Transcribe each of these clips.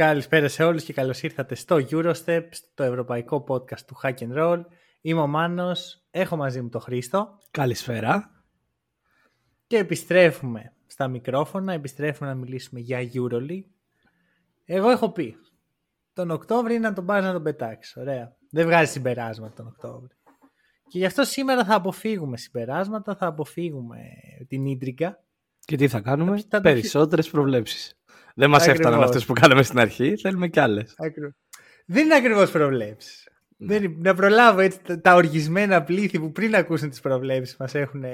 Καλησπέρα σε όλους και καλώς ήρθατε στο Eurostep, το ευρωπαϊκό podcast του Hack and Roll. Είμαι ο Μάνος, έχω μαζί μου τον Χρήστο. Καλησπέρα. Και επιστρέφουμε στα μικρόφωνα, επιστρέφουμε να μιλήσουμε για Euroleague. Εγώ έχω πει, τον Οκτώβρη να τον πάρει να τον πετάξεις. Ωραία. Δεν βγάζει συμπεράσματα τον Οκτώβρη. Και γι' αυτό σήμερα θα αποφύγουμε συμπεράσματα, θα αποφύγουμε την ίντρικα. Και τι θα κάνουμε, θα... περισσότερες προβλέψεις. Δεν μας έφταναν αυτές που κάναμε στην αρχή. Θέλουμε κι άλλες. Δεν είναι ακριβώς προβλέψεις. Δεν, να προλάβω έτσι τα οργισμένα πλήθη που πριν ακούσουν τις προβλέψεις μας έχουν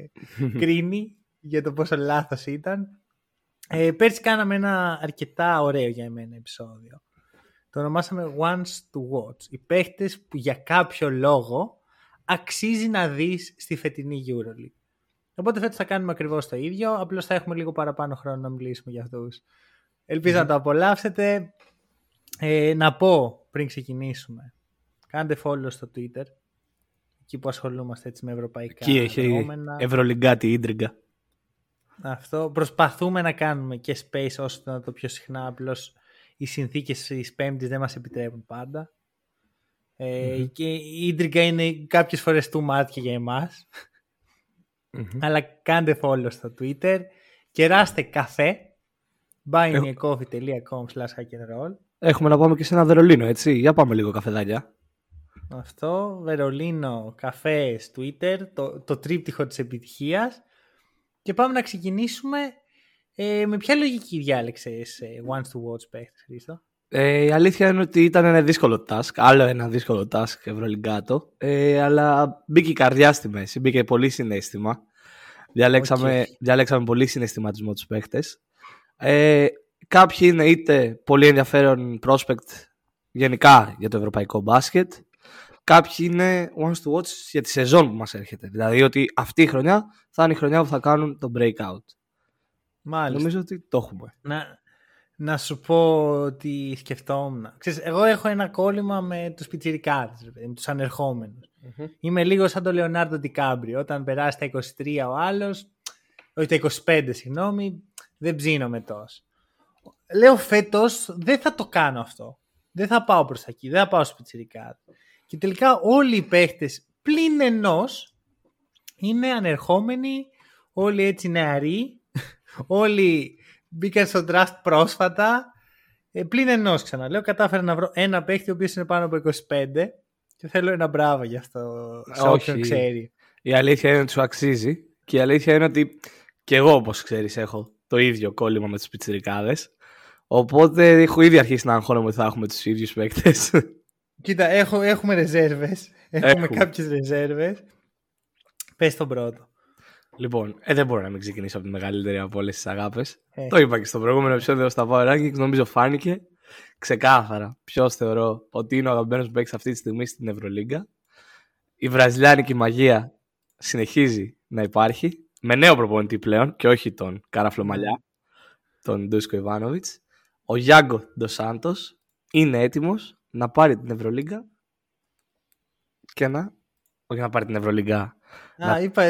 κρίνει για το πόσο λάθος ήταν. Ε, πέρσι κάναμε ένα αρκετά ωραίο για εμένα επεισόδιο. Το ονομάσαμε Once to Watch. Οι παίχτες που για κάποιο λόγο αξίζει να δεις στη φετινή EuroLeague. Οπότε φέτος θα κάνουμε ακριβώς το ίδιο, απλώς θα έχουμε λίγο παραπάνω χρόνο να μιλήσουμε για αυτούς. Ελπίζω να το απολαύσετε. Ε, να πω πριν ξεκινήσουμε, κάντε follow στο Twitter, εκεί που ασχολούμαστε έτσι με ευρωπαϊκά Εκεί έχει ευρωλιγκάτη ίντριγκα. Αυτό. Προσπαθούμε να κάνουμε και space όσο το, το πιο συχνά, απλώς οι συνθήκες της Πέμπτης δεν μας επιτρέπουν πάντα. Ε, Και η ίντριγκα είναι κάποιες φορές too much για εμάς. Αλλά κάντε follow στο Twitter. Κεράστε καφέ. buymeacoffee.com slash Έχουμε να πάμε και σε ένα Βερολίνο, έτσι. Για πάμε λίγο καφεδάκια. Αυτό, Βερολίνο, καφές, Twitter, το, το τρίπτυχο της επιτυχίας. Και πάμε να ξεκινήσουμε ε, με ποια λογική διάλεξες ε, Once to Watch παίχτες, Χρήστο; Ε, η αλήθεια είναι ότι ήταν ένα δύσκολο task, άλλο ένα δύσκολο task Ευρωλυγκάτο, ε, αλλά μπήκε η καρδιά στη μέση, μπήκε πολύ συνέστημα. Διαλέξαμε, okay. διαλέξαμε πολύ συναισθηματισμό τους παίχτες. Ε, κάποιοι είναι είτε πολύ ενδιαφέρον prospect γενικά για το ευρωπαϊκό μπάσκετ, κάποιοι είναι once to watch για τη σεζόν που μας έρχεται. Δηλαδή ότι αυτή η χρονιά θα είναι η χρονιά που θα κάνουν το breakout. Μάλιστα. Νομίζω ότι το έχουμε. Να, να σου πω ότι σκεφτόμουν. Ξέρεις, εγώ έχω ένα κόλλημα με τους πιτσιρικάδες, με τους ανερχομενους Είμαι λίγο σαν τον Λεωνάρντο Ντικάμπριο. Όταν περάσει τα 23 ο άλλος, όχι τα 25 συγγνώμη, δεν ψήνομαι τόσο. Λέω φέτος δεν θα το κάνω αυτό. Δεν θα πάω προς εκεί, δεν θα πάω στους πιτσιρικάδες. Και τελικά όλοι οι παίχτες πλην ενός είναι ανερχόμενοι, όλοι έτσι νεαροί, όλοι Μπήκαν στο draft πρόσφατα. Ε, πλην ενός ξαναλέω, κατάφερα να βρω ένα παίχτη ο οποίος είναι πάνω από 25 και θέλω ένα μπράβο γι' αυτό σε όποιον ξέρει. Η αλήθεια είναι ότι σου αξίζει και η αλήθεια είναι ότι και εγώ όπως ξέρεις έχω το ίδιο κόλλημα με τους πιτσιρικάδες. Οπότε έχω ήδη αρχίσει να αγχώνομαι ότι θα έχουμε τους ίδιους παίκτες. Κοίτα, έχω, έχουμε ρεζέρβες. Έχουμε, έχουμε κάποιες ρεζέρβες. Πες τον πρώτο. Λοιπόν, ε, δεν μπορώ να μην ξεκινήσω από τη μεγαλύτερη από όλες τις αγάπες. Ε. Το είπα και στο προηγούμενο επεισόδιο στα Power Rankings, νομίζω φάνηκε ξεκάθαρα ποιος θεωρώ ότι είναι ο αγαπημένος που παίξει αυτή τη στιγμή στην Ευρωλίγκα. Η βραζιλιάνικη μαγεία συνεχίζει να υπάρχει με νέο προπονητή πλέον και όχι τον Καραφλομαλιά, τον Ντούσκο Ιβάνοβιτς. Ο Γιάνγκο Ντοσάντο είναι έτοιμος να πάρει την Ευρωλίγκα και να. Όχι να πάρει την Ευρωλίγκα, Α, είπα,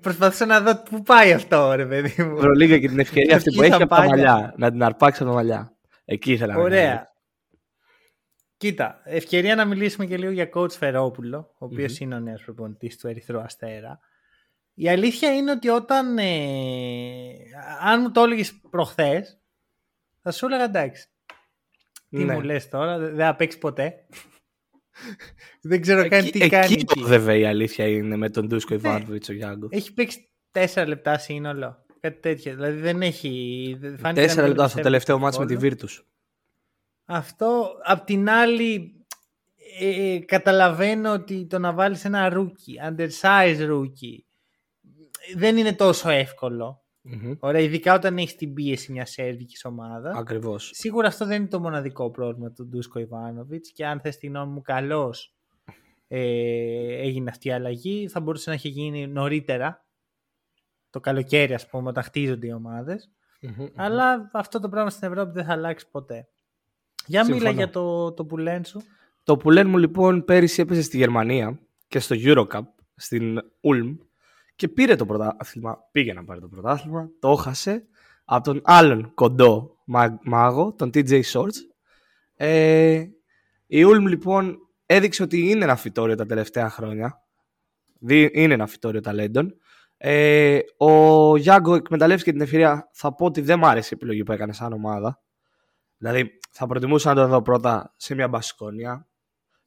προσπαθούσα να δω πού πάει αυτό, ρε παιδί μου. Προλίγα και την ευκαιρία αυτή που έχει από τα μαλλιά. Να την αρπάξει από τα μαλλιά. Εκεί ήθελα να Ωραία. Κοίτα, ευκαιρία να μιλήσουμε και λίγο για coach Φερόπουλο, ο οποιο mm-hmm. είναι ο νέος προπονητής του Ερυθρού Αστέρα. Η αλήθεια είναι ότι όταν. Ε, αν μου το έλεγες προχθές, θα σου έλεγα εντάξει. Τι ναι. μου λες τώρα, δεν θα παίξει ποτέ. Δεν ξέρω καν τι κάνει. Εκεί βέβαια η αλήθεια είναι με τον Ντούσκο Ιβάνοβιτς ο Γιάνγκος. Έχει παίξει τέσσερα λεπτά σύνολο. Κάτι τέτοιο. Δηλαδή δεν έχει. Τέσσερα λεπτά στο τελευταίο ματς με τη Βίρτους. Αυτό. Απ' την άλλη, ε, ε, καταλαβαίνω ότι το να βάλεις ένα rookie, undersize rookie, δεν είναι τόσο εύκολο. Mm-hmm. Ωραία, ειδικά όταν έχεις την πίεση μιας σερβικής ομάδας. Ακριβώς. Σίγουρα αυτό δεν είναι το μοναδικό πρόβλημα του Ντούσκο Ιβάνοβιτς και αν θες τη γνώμη μου, καλώς ε, έγινε αυτή η αλλαγή. Θα μπορούσε να έχει γίνει νωρίτερα το καλοκαίρι, ας πούμε, όταν χτίζονται οι ομαδε Αλλά αυτό το πράγμα στην Ευρώπη δεν θα αλλάξει ποτέ. Για μίλα για το, το πουλέν σου. Το πουλέν μου λοιπόν πέρυσι έπεσε στη Γερμανία και στο Eurocup στην Ulm και πήρε το πρωτάθλημα. Πήγε να πάρει το πρωτάθλημα, το έχασε από τον άλλον κοντό μάγο, τον TJ Shorts, Ε, η Ούλμ λοιπόν έδειξε ότι είναι ένα φυτόριο τα τελευταία χρόνια. Είναι ένα φυτόριο ταλέντων. Ε, ο Γιάνγκο εκμεταλλεύτηκε την ευκαιρία. Θα πω ότι δεν μου άρεσε η επιλογή που έκανε σαν ομάδα. Δηλαδή, θα προτιμούσα να τον δω πρώτα σε μια Μπασκόνια,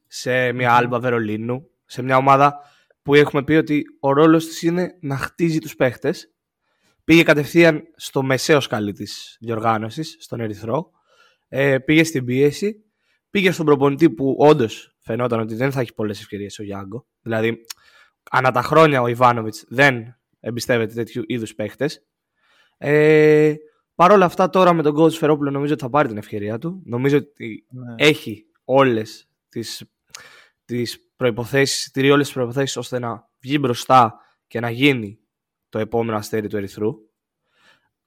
σε μια Άλμπα Βερολίνου, σε μια ομάδα που έχουμε πει ότι ο ρόλος της είναι να χτίζει τους παίχτες. Πήγε κατευθείαν στο μεσαίο σκαλί της διοργάνωσης, στον Ερυθρό. Ε, πήγε στην πίεση. Πήγε στον προπονητή που όντως φαινόταν ότι δεν θα έχει πολλές ευκαιρίες ο Γιάνγκο. Δηλαδή, ανά τα χρόνια ο Ιβάνοβιτς δεν εμπιστεύεται τέτοιου είδους παίχτες. Ε, Παρ' όλα αυτά, τώρα με τον coach Φερόπουλο νομίζω ότι θα πάρει την ευκαιρία του. Νομίζω ότι ναι. έχει όλες τις τις προϋποθέσεις, τηρεί όλες τις προϋποθέσεις ώστε να βγει μπροστά και να γίνει το επόμενο αστέρι του Ερυθρού.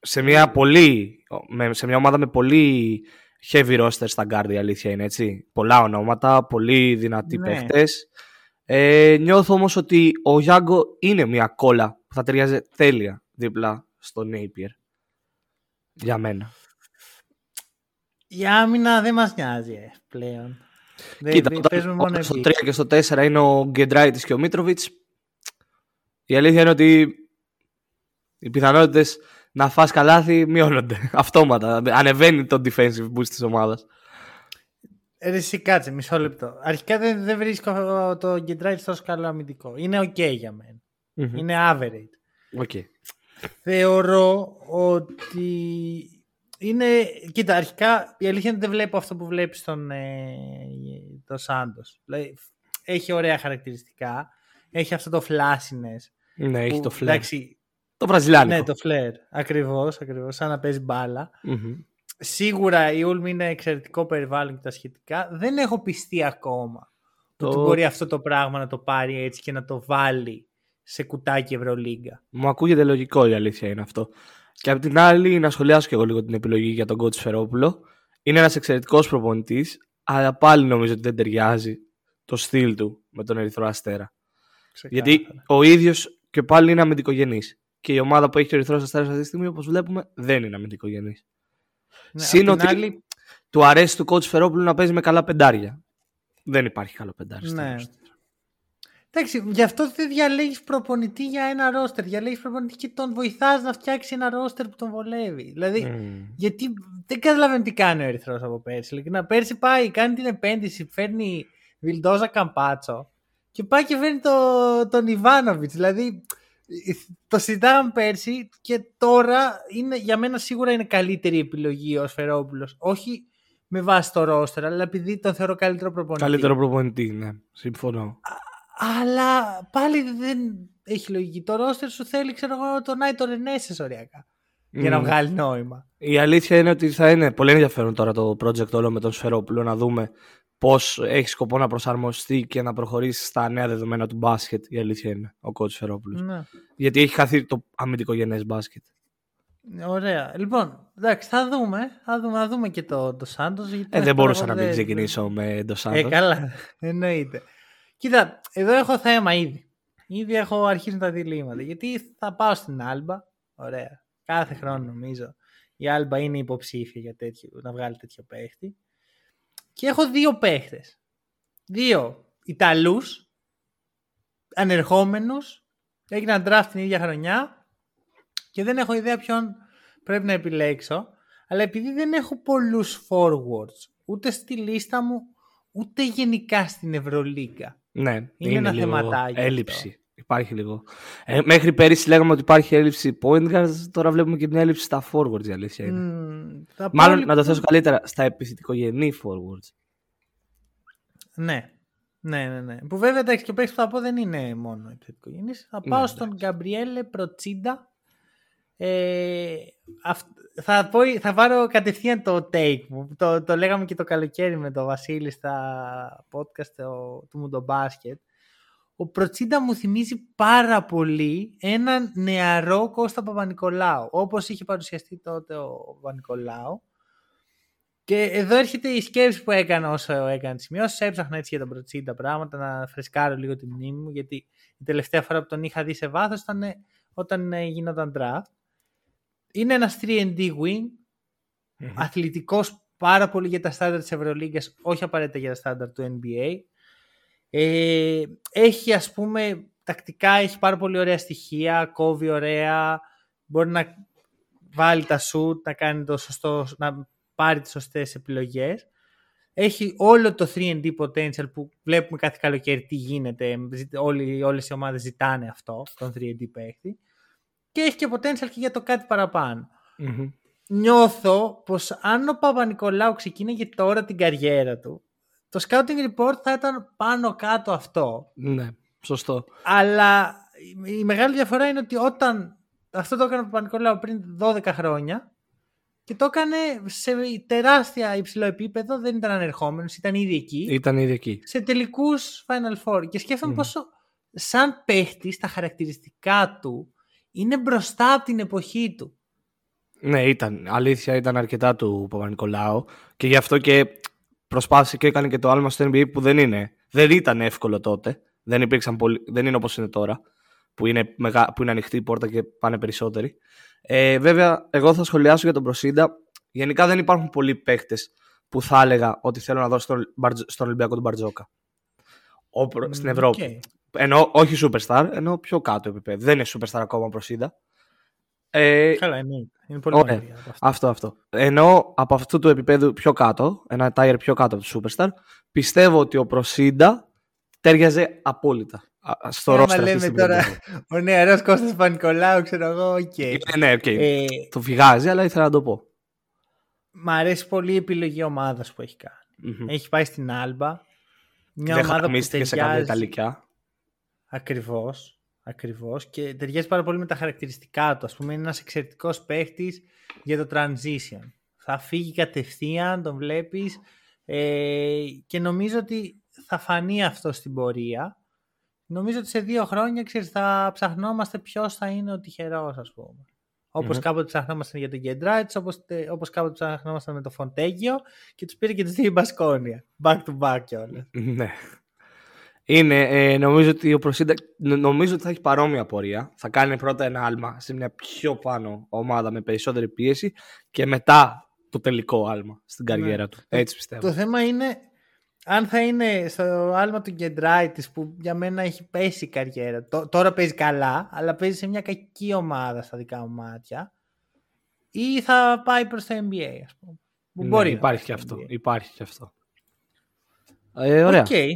Σε μια, πολύ, σε μια ομάδα με πολύ heavy roster στα guard, η αλήθεια είναι έτσι. Πολλά ονόματα, πολύ δυνατοί ναι. παίχτες. Ε, νιώθω όμως ότι ο Γιάνγκο είναι μια κόλλα που θα ταιριάζει τέλεια δίπλα στο Napier. Για μένα. Η άμυνα δεν μας νοιάζει ε, πλέον. Κοίτα, όταν, στο 3 και στο 4 είναι ο Γκεντράιτης και ο Μίτροβιτς η αλήθεια είναι ότι οι πιθανότητες να φας καλάθι μειώνονται αυτόματα. Ανεβαίνει το defensive boost της ομάδας. Ε, εσύ κάτσε, μισό λεπτό. Αρχικά δεν, δεν βρίσκω το Γκεντράιτς τόσο καλό αμυντικό. Είναι ok για μένα. Mm-hmm. Είναι average. Okay. Θεωρώ ότι είναι. Κοίτα, αρχικά η αλήθεια είναι ότι δεν βλέπω αυτό που βλέπεις στον ε, το Σάντος. Δηλαδή, έχει ωραία χαρακτηριστικά. Έχει αυτό το flashiness. Ναι, έχει το φλερ. το βραζιλιάνικο. Ναι, το φλερ. Ακριβώς, ακριβώς. Σαν να παίζει Σίγουρα η Ulm είναι εξαιρετικό περιβάλλον και τα σχετικά. Δεν έχω πιστεί ακόμα το... ότι μπορεί αυτό το πράγμα να το πάρει έτσι και να το βάλει σε κουτάκι Ευρωλίγκα. Μου ακούγεται λογικό η αλήθεια είναι αυτό. Και απ' την άλλη, να σχολιάσω και εγώ λίγο την επιλογή για τον Κότσι Φερόπουλο. Είναι ένας εξαιρετικός προπονητής, αλλά πάλι νομίζω ότι δεν ταιριάζει το στυλ του με τον Ερυθρό Αστέρα. Γιατί ο ίδιος και πάλι είναι αμυντικογενής. Και η ομάδα που έχει ο Ερυθρός Αστέρας αυτή τη στιγμή, όπως βλέπουμε, δεν είναι αμυντικογενής. Ναι, Συν ότι άλλη... του αρέσει του Κότσι Φερόπουλου να παίζει με καλά πεντάρια. Δεν υπάρχει καλό πεντάρι. Ναι. Εντάξει, γι' αυτό δεν διαλέγεις προπονητή για ένα ρόστερ. Διαλέγεις προπονητή και τον βοηθάς να φτιάξει ένα ρόστερ που τον βολεύει. Δηλαδή, mm. γιατί δεν καταλαβαίνω τι κάνει ο Ερυθρός από πέρσι. να πέρσι πάει, κάνει την επένδυση, φέρνει Βιλντόζα Καμπάτσο και πάει και φέρνει το, τον Ιβάνοβιτς. Δηλαδή, το συζητάγαμε πέρσι και τώρα είναι, για μένα σίγουρα είναι καλύτερη επιλογή ο Σφερόπουλος. Όχι με βάση το ρόστερ, αλλά επειδή τον θεωρώ καλύτερο προπονητή. Καλύτερο προπονητή, ναι. Συμφωνώ. Αλλά πάλι δεν έχει λογική. Το ρόστερ σου θέλει, ξέρω εγώ, τον Άιτο Ρενέσε οριακά. Για να βγάλει νόημα. Η αλήθεια είναι ότι θα είναι πολύ ενδιαφέρον τώρα το project όλο με τον Σφερόπουλο να δούμε πώς έχει σκοπό να προσαρμοστεί και να προχωρήσει στα νέα δεδομένα του μπάσκετ. Η αλήθεια είναι ο κότσο Σφερόπουλος. Ναι. Γιατί έχει χαθεί το αμυντικό γενές μπάσκετ. Ωραία. Λοιπόν, εντάξει, θα δούμε. Θα δούμε, θα δούμε και το, το Σάντο. Ε, δεν μπορούσα να μην ξεκινήσω με το Σάντο. Ε, καλά. Εννοείται. Κοίτα, εδώ έχω θέμα ήδη. Ήδη έχω αρχίσει τα διλήμματα. Γιατί θα πάω στην Άλμπα. Ωραία. Κάθε χρόνο νομίζω η Άλμπα είναι υποψήφια για τέτοιο, να βγάλει τέτοιο παίχτη. Και έχω δύο παίχτες. Δύο Ιταλούς, ανερχόμενους, έγιναν draft την ίδια χρονιά και δεν έχω ιδέα ποιον πρέπει να επιλέξω. Αλλά επειδή δεν έχω πολλούς forwards, ούτε στη λίστα μου, ούτε γενικά στην Ευρωλίγκα. Ναι, είναι, είναι ένα θεματάκι. Έλλειψη. Αυτό. Υπάρχει λίγο. Ε, μέχρι πέρυσι λέγαμε ότι υπάρχει έλλειψη point guards, τώρα βλέπουμε και μια έλλειψη στα forwards η αλήθεια είναι. Mm, Μάλλον να το θέσω καλύτερα, στα επιθετικογενή forwards. Ναι. Ναι, ναι, ναι. Που βέβαια εντάξει και ο που θα πω δεν είναι μόνο επιθετικογενής. Θα πάω ναι, στον Γκαμπριέλε Προτσίντα. Ε, θα, πω, θα πάρω κατευθείαν το take μου. Το, το λέγαμε και το καλοκαίρι με τον Βασίλη στα podcast το, του Μουντομπάσκετ ο Προτσίντα μου θυμίζει πάρα πολύ έναν νεαρό Κώστα Παπα-Νικολάου, όπως είχε παρουσιαστεί τότε ο Παπα-Νικολάου. Και εδώ έρχεται η σκέψη που έκανα όσο έκανε τις σημειώσεις. Έψαχνα έτσι για τον Προτσίντα πράγματα, να φρεσκάρω λίγο τη μνήμη μου, γιατί η τελευταία φορά που τον είχα δει σε βάθος ήταν όταν ε, γινόταν draft. Είναι ένας 3D wing, mm-hmm. αθλητικός πάρα πολύ για τα στάνταρ της Ευρωλίγκας, όχι απαραίτητα για τα στάνταρ του NBA. Ε, έχει ας πούμε, τακτικά έχει πάρα πολύ ωραία στοιχεία, κόβει ωραία, μπορεί να βάλει τα σουτ, να κάνει το σωστό, να πάρει τις σωστές επιλογές. Έχει όλο το 3D potential που βλέπουμε κάθε καλοκαίρι τι γίνεται. Όλοι, όλες οι ομάδες ζητάνε αυτό, τον 3D παίχτη. Και έχει και potential και για το κάτι Νιώθω πως αν ο Παπα-Νικολάου ξεκίνησε τώρα την καριέρα του, το scouting report θα ήταν πάνω κάτω αυτό. Ναι, σωστό. Αλλά η μεγάλη διαφορά είναι ότι όταν αυτό το έκανε ο Παπα-Νικολάου πριν 12 χρόνια, και το έκανε σε τεράστια υψηλό επίπεδο. Δεν ήταν ανερχόμενος, ήταν ήδη εκεί. Ήταν ήδη εκεί. Σε τελικούς Final Four. Και σκέφτομαι mm. πόσο, σαν παίχτης, τα χαρακτηριστικά του είναι μπροστά από την εποχή του. Ναι, ήταν. Αλήθεια, ήταν αρκετά του Παπα-Νικολάου. Και γι' αυτό και προσπάθησε και έκανε και το άλμα στο NBA που δεν είναι. Δεν ήταν εύκολο τότε. Δεν, υπήρξαν πολύ, δεν είναι όπως είναι τώρα. Που είναι, μεγα, που είναι ανοιχτή η πόρτα και πάνε περισσότεροι. Ε, βέβαια, εγώ θα σχολιάσω για τον Προσίντα. Γενικά δεν υπάρχουν πολλοί παίκτες που θα έλεγα ότι θέλω να δώσω στον, στον Ολυμπιακό του Μπαρτζόκα. Ο, στην Ευρώπη. Ενώ όχι superstar, ενώ πιο κάτω επίπεδο. Δεν είναι superstar ακόμα ο Προσίντα. Ε, Καλά, είναι. Είναι πολύ ωραία. Αυτό. αυτό, αυτό. Ενώ από αυτού του επίπεδου πιο κάτω, ένα tier πιο κάτω από το superstar, πιστεύω ότι ο Προτσίντα ταίριαζε απόλυτα στο ρόστερ λέμε τώρα ο νεαρός Κώστας Παπανικολάου, ξέρω εγώ, OK. Okay. Ε, ναι, okay. ε, το φυγάζει, αλλά ήθελα να το πω. Μ' αρέσει πολύ η επιλογή ομάδας που έχει κάνει. Mm-hmm. Έχει πάει στην Άλμπα. Μια Δεν ομάδα που ταιριάζει... σε κάποια Ιταλικά. Ακριβώς. Ακριβώς. Και ταιριάζει πάρα πολύ με τα χαρακτηριστικά του. Α πούμε, είναι ένας εξαιρετικός παίχτης για το transition. Θα φύγει κατευθείαν, τον βλέπεις. Ε, και νομίζω ότι θα φανεί αυτό στην πορεία. Νομίζω ότι σε δύο χρόνια ξέρεις, θα ψαχνόμαστε ποιος θα είναι ο τυχερός, ας πούμε. Όπως mm-hmm. κάποτε ψαχνόμασταν για τον Γκεντράιτ, όπως όπως κάποτε ψαχνόμασταν με τον Φοντέγιο και τους πήρε και τους δύο Μπασκόνια. Back to back κιόλας. Ναι. Είναι, ε, νομίζω ότι ο Προσίντα νομίζω ότι θα έχει παρόμοια πορεία. Θα κάνει πρώτα ένα άλμα σε μια πιο πάνω ομάδα με περισσότερη πίεση και μετά το τελικό άλμα στην ναι. καριέρα του. Έτσι πιστεύω. Το θέμα είναι αν θα είναι στο άλμα του Γκεντράιτη που για μένα έχει πέσει η καριέρα. Τώρα παίζει καλά, αλλά παίζει σε μια κακή ομάδα στα δικά μου μάτια. Ή θα πάει προς το NBA, ας πούμε. ναι, μπορεί υπάρχει και αυτό. Υπάρχει και αυτό. Ε, ωραία. Okay.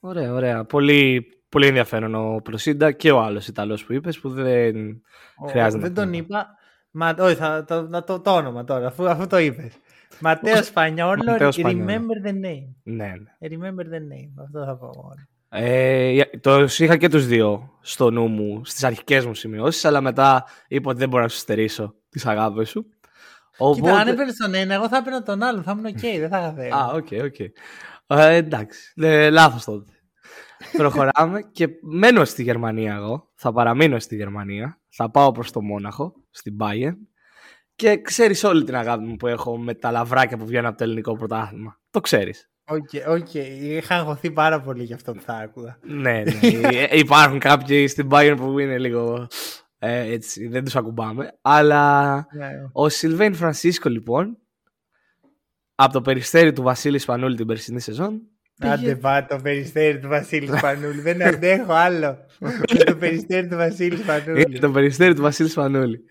Ωραία, ωραία. Πολύ, πολύ ενδιαφέρον ο Προσίντα και ο άλλος Ιταλός που είπες που δεν ο, χρειάζεται Δεν τον είπα. Μα, όχι, θα, το, το, το, το όνομα τώρα, αφού, αφού το είπες. Ματέο Σπανιόλο, remember the name. Ναι, ναι. Remember the name. Αυτό θα πω μόνο. Ε, το είχα και τους δύο στο νου μου, στις αρχικές μου σημειώσεις, αλλά μετά είπα ότι δεν μπορώ να σου στερήσω τις αγάπες σου. Οπότε... Κοίτα, αν έπαιρνες τον ένα, εγώ θα έπαιρνα τον άλλο, θα ήμουν OK, okay, δεν θα είχα θέμα. Α, OK, okay, OK. Okay. Ε, εντάξει, ε, λάθος τότε. Προχωράμε και μένω στη Γερμανία εγώ, θα παραμείνω στη Γερμανία, θα πάω προς το Μόναχο, στην Bayern και ξέρεις όλη την αγάπη μου που έχω με τα λαβράκια που βγαίνουν από το ελληνικό πρωτάθλημα. Το ξέρεις. OK, okay, okay. είχα αγχωθεί πάρα πολύ για αυτό που θα άκουγα. ναι, ναι. Ε, υπάρχουν κάποιοι στην Bayern που είναι λίγο. Ε, έτσι, δεν τους ακουμπάμε. Αλλά ναι. ο Σιλβέιν Φρανσίσκο λοιπόν από το Περιστέρι του Βασίλη Σπανούλη την περσινή σεζόν. Πήγε... Άντε πά το Περιστέρι του Βασίλη Σπανούλη. δεν αντέχω άλλο. το περιστέρι του Βασίλη Σπανούλη. το περιστέρι του Βασίλη Σπανούλη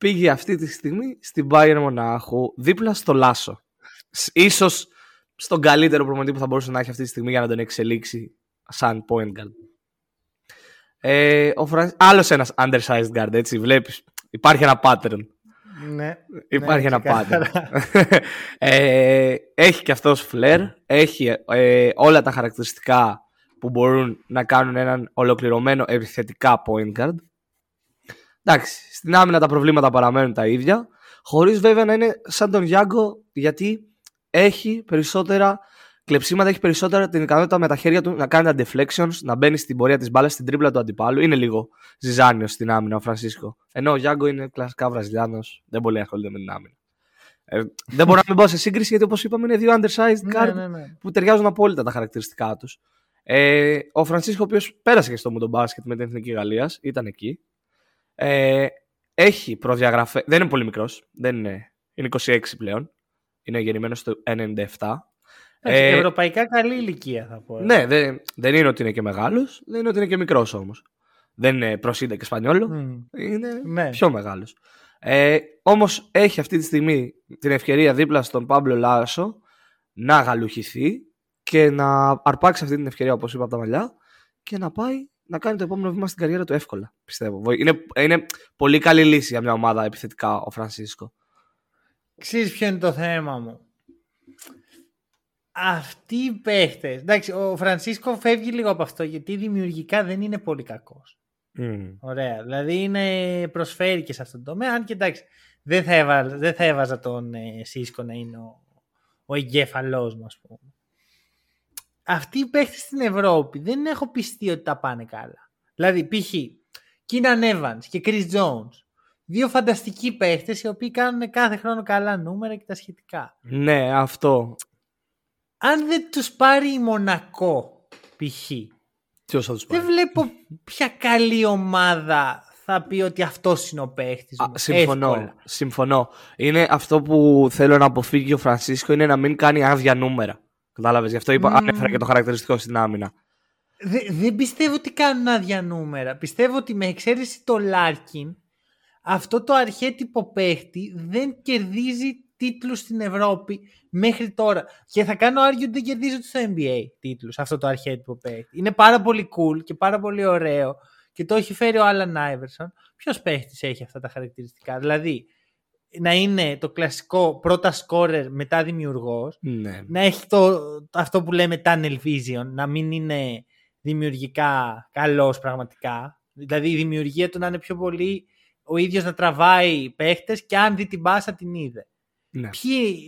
πήγε αυτή τη στιγμή στην Bayern Μονάχου δίπλα στο Λάσο. Ίσως στον καλύτερο προμονητή που θα μπορούσε να έχει αυτή τη στιγμή για να τον εξελίξει σαν point guard. Ε, ο Φραν... Άλλος ένας undersized guard, έτσι, βλέπεις. Υπάρχει ένα pattern. Ναι, Υπάρχει ναι, ένα pattern. ε, έχει και αυτός φλερ, έχει ε, όλα τα χαρακτηριστικά που μπορούν να κάνουν έναν ολοκληρωμένο επιθετικά point guard. Εντάξει, στην άμυνα τα προβλήματα παραμένουν τα ίδια. Χωρίς βέβαια να είναι σαν τον Γιάνγκο, γιατί έχει περισσότερα κλεψίματα, έχει περισσότερα την ικανότητα με τα χέρια του να κάνει τα deflections, να μπαίνει στην πορεία της μπάλας, στην τρίπλα του αντιπάλου. Είναι λίγο ζυζάνιος στην άμυνα ο Φρανσίσκο. Ενώ ο Γιάνγκο είναι κλασικά Βραζιλιάνος, δεν πολύ ασχολείται με την άμυνα. Ε, δεν μπορώ να μην πάω σε σύγκριση γιατί όπως είπαμε είναι δύο undersized ναι, guard ναι, ναι. που ταιριάζουν απόλυτα τα χαρακτηριστικά τους. Ε, ο Φρανσίσκο, ο οποίος πέρασε και στο Μουντο Μπάσκετ με την Εθνική Γαλλίας, ήταν εκεί. Ε, έχει προδιαγραφέ. Δεν είναι πολύ μικρός. Δεν είναι. Είναι 26 πλέον. Είναι γεννημένο το 97. Ε, ευρωπαϊκά καλή ηλικία θα πω. Ναι, δεν, δεν είναι ότι είναι και μεγάλος, δεν είναι ότι είναι και μικρός όμως. Δεν είναι προσύντα και Σπανιόλο. Είναι ναι. πιο μεγάλος. Ε, Όμως έχει αυτή τη στιγμή την ευκαιρία δίπλα στον Πάμπλο Λάσο να γαλουχηθεί και να αρπάξει αυτή την ευκαιρία, όπως είπα από τα μαλλιά, και να πάει να κάνει το επόμενο βήμα στην καριέρα του εύκολα. Πιστεύω. Είναι, είναι πολύ καλή λύση για μια ομάδα επιθετικά ο Φρανσίσκο. Ξέρεις ποιο είναι το θέμα μου; Αυτοί οι παίχτες. Εντάξει, ο Φρανσίσκο φεύγει λίγο από αυτό γιατί δημιουργικά δεν είναι πολύ κακός. Mm. Ωραία. Δηλαδή είναι, προσφέρει και σε αυτόν τον τομέα. Αν και εντάξει, δεν θα έβαζα, δεν θα έβαζα τον ε, Σίσκο να είναι ο, ο εγκέφαλός μου, ας πούμε. Αυτοί οι παίχτες στην Ευρώπη δεν έχω πιστεί ότι τα πάνε καλά. Δηλαδή, π.χ. Κίναν Evans και Chris Jones. Δύο φανταστικοί παίχτες οι οποίοι κάνουν κάθε χρόνο καλά νούμερα και τα σχετικά. Ναι, αυτό. Αν δεν τους πάρει η Μονακό, π.χ. Δεν βλέπω ποια καλή ομάδα θα πει ότι αυτός είναι ο παίχτης. Συμφωνώ. συμφωνώ. Είναι αυτό που θέλω να αποφύγει ο Φρανσίσκο είναι να μην κάνει άδεια νούμερα. Κατάλαβες. Γι' αυτό είπα, mm. ανέφερα και το χαρακτηριστικό στην άμυνα. δεν πιστεύω ότι κάνουν άδεια νούμερα. Πιστεύω ότι με εξαίρεση το Λάρκιν, αυτό το αρχέτυπο παίχτη δεν κερδίζει τίτλους στην Ευρώπη μέχρι τώρα. Και θα κάνω argue ότι δεν κερδίζει στο NBA τίτλους αυτό το αρχέτυπο παίχτη. Είναι πάρα πολύ cool και πάρα πολύ ωραίο και το έχει φέρει ο Άλαν Άιβερσον. Ποιος παίχτης έχει αυτά τα χαρακτηριστικά; Δηλαδή, να είναι το κλασικό πρώτα σκόρερ μετά δημιουργός. Ναι. Να έχει το, αυτό που λέμε tunnel vision. Να μην είναι δημιουργικά καλός πραγματικά. Δηλαδή η δημιουργία του να είναι πιο πολύ ο ίδιος να τραβάει παίχτες και αν δει την μπάσα την είδε. Ναι.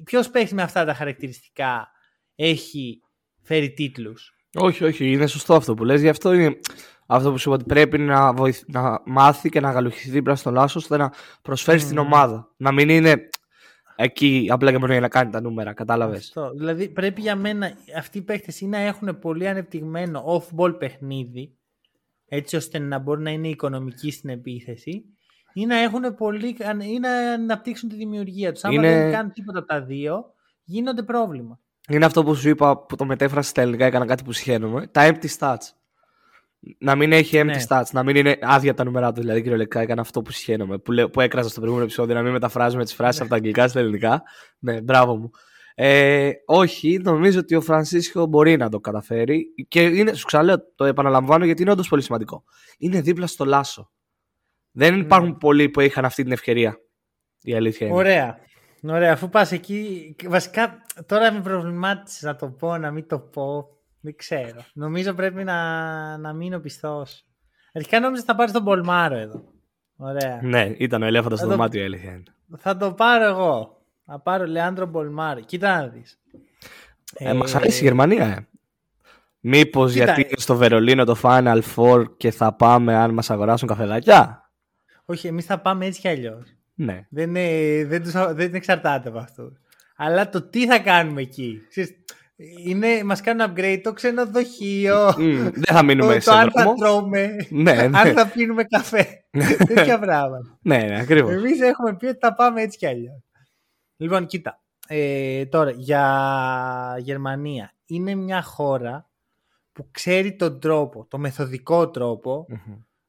Ποιος παίχτη με αυτά τα χαρακτηριστικά έχει φέρει τίτλους; Όχι, όχι, είναι σωστό αυτό που λες. Γι' αυτό είναι αυτό που σου είπα ότι πρέπει να, να μάθει και να γαλουχηθεί δίπλα στον Λάσος ώστε να προσφέρει mm. στην ομάδα. Να μην είναι εκεί απλά και μόνο για να κάνει τα νούμερα. Κατάλαβες. Δηλαδή πρέπει για μένα αυτοί οι παίχτες ή να έχουν πολύ ανεπτυγμένο off-ball παιχνίδι έτσι ώστε να μπορούν να είναι οικονομικοί στην επίθεση ή να, έχουν πολύ, ή να αναπτύξουν τη δημιουργία τους. Αν είναι... δεν κάνουν τίποτα από τα δύο, γίνονται πρόβλημα. Είναι αυτό που σου είπα που το μετέφρασα στα ελληνικά, έκανα κάτι που συχαίνομαι. Τα empty stats. Να μην έχει empty ναι. stats, να μην είναι άδεια τα νούμερα τους. Δηλαδή, κυριολεκτικά έκανα αυτό που συχαίνομαι. Που, που έκρασα στο προηγούμενο επεισόδιο, να μην μεταφράζουμε τις φράσεις ναι. από τα αγγλικά στα ελληνικά. Ναι, μπράβο μου. Ε, όχι, νομίζω ότι ο Φρανσίσκο μπορεί να το καταφέρει. Και είναι, σου ξαναλέω, το επαναλαμβάνω γιατί είναι όντως πολύ σημαντικό. Είναι δίπλα στο Λάσο. Δεν ναι. υπάρχουν πολλοί που είχαν αυτή την ευκαιρία. Η αλήθεια είναι. Ωραία. Ωραία, αφού πας εκεί. Βασικά τώρα με προβλημάτισες να το πω, να μην το πω. Δεν ξέρω. Νομίζω πρέπει να, να μείνω πιστός. Αρχικά νόμιζα ότι θα πάρει τον Μπολμάρο εδώ. Ωραία. Ναι, ήταν ο ελέφαντας στο δωμάτιο, η αλήθεια Θα το πάρω εγώ. Θα πάρω Λεάντρο Μπολμάρο. Κοίτα να δεις. Ε, ε, Μας αρέσει η Γερμανία, ε. Μήπως γιατί είναι στο Βερολίνο το Final Four και θα πάμε αν μας αγοράσουν καφεδάκια. Όχι, εμείς θα πάμε έτσι κι αλλιώς. Ναι. Δεν, είναι, δεν, τους, δεν εξαρτάται από αυτό. Αλλά το τι θα κάνουμε εκεί. Είναι, μας κάνουν upgrade το ξενοδοχείο. Mm, δεν θα μείνουμε το, σε το αν θα τρώμε, ναι, ναι. αν θα πίνουμε καφέ. Τέτοια πράγματα. ναι, ναι, ακριβώς. Εμείς έχουμε πει ότι θα πάμε έτσι κι αλλιώς. Λοιπόν, κοίτα. Ε, τώρα, για Γερμανία. Είναι μια χώρα που ξέρει τον τρόπο, το μεθοδικό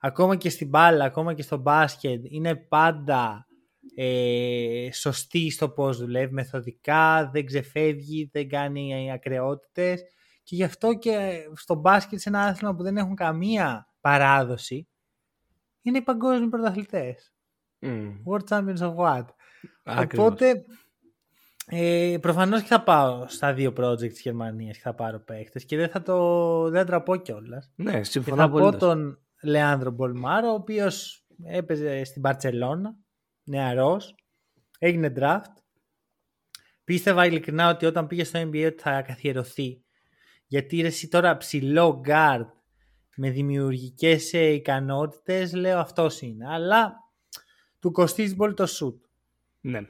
ακόμα και στην μπάλα, ακόμα και στο μπάσκετ, είναι πάντα ε, σωστή στο πώς δουλεύει, μεθοδικά, δεν ξεφεύγει, δεν κάνει ακρεότητες και γι' αυτό και στο μπάσκετ σε ένα άθλημα που δεν έχουν καμία παράδοση είναι οι παγκόσμιοι πρωταθλητές. Mm. World Champions of what. Οπότε ε, προφανώς και θα πάω στα δύο project της Γερμανίας και θα πάρω παίχτες και δεν θα το δεν θα τραπώ κιόλας. Ναι, συμφωνώ πολύ. Θα πω τον Λεάνδρο Μπολμάρο, ο οποίος έπαιζε στην Παρσελώνα νεαρός, έγινε draft. Πίστευα ειλικρινά ότι όταν πήγε στο NBA ότι θα καθιερωθεί. Γιατί ρε, εσύ τώρα ψηλό guard με δημιουργικές ε, ικανότητες, λέω αυτός είναι. Αλλά του κοστίζει πολύ το shoot. Ναι.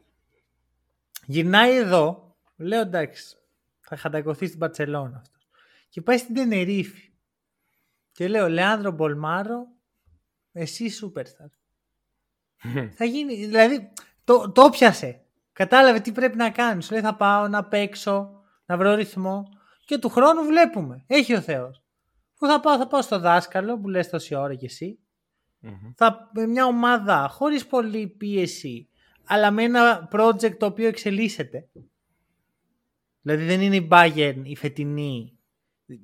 Γυρνάει εδώ, λέω εντάξει, θα χαντακωθεί στην Παρσελώνα αυτός. Και πάει στην Τενερίφη. Και λέω, Λεάνδρο Μπολμάρο, εσύ superstar. θα γίνει, δηλαδή το, το πιάσε. Κατάλαβε τι πρέπει να κάνεις. Σου λέει θα πάω να παίξω, να βρω ρυθμό και του χρόνου βλέπουμε. Έχει ο Θεός. Πού θα πάω, θα πάω στο δάσκαλο που λες τόση ώρα κι εσύ. Θα, με μια ομάδα χωρίς πολύ πίεση, αλλά με ένα project το οποίο εξελίσσεται. Δηλαδή δεν είναι η Bayern η φετινή,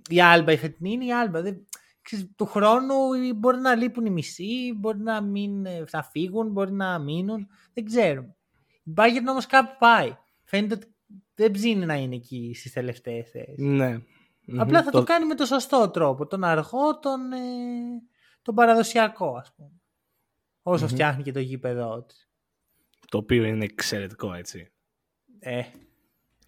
η Alba η φετινή είναι η Alba. Δεν, ξέρεις, του χρόνου μπορεί να λείπουν οι μισοί, μπορεί να, μην, θα φύγουν, μπορεί να μείνουν, δεν ξέρουμε. Η Bayern όμως κάπου πάει. Φαίνεται ότι δεν ψήνει να είναι εκεί στις τελευταίες θέσεις. Ναι. Απλά θα το... κάνει με το σωστό τρόπο. Τον αργό, τον, ε, τον παραδοσιακό, ας πούμε. Όσο φτιάχνει και το γήπεδό της. Το οποίο είναι εξαιρετικό, έτσι. Ε.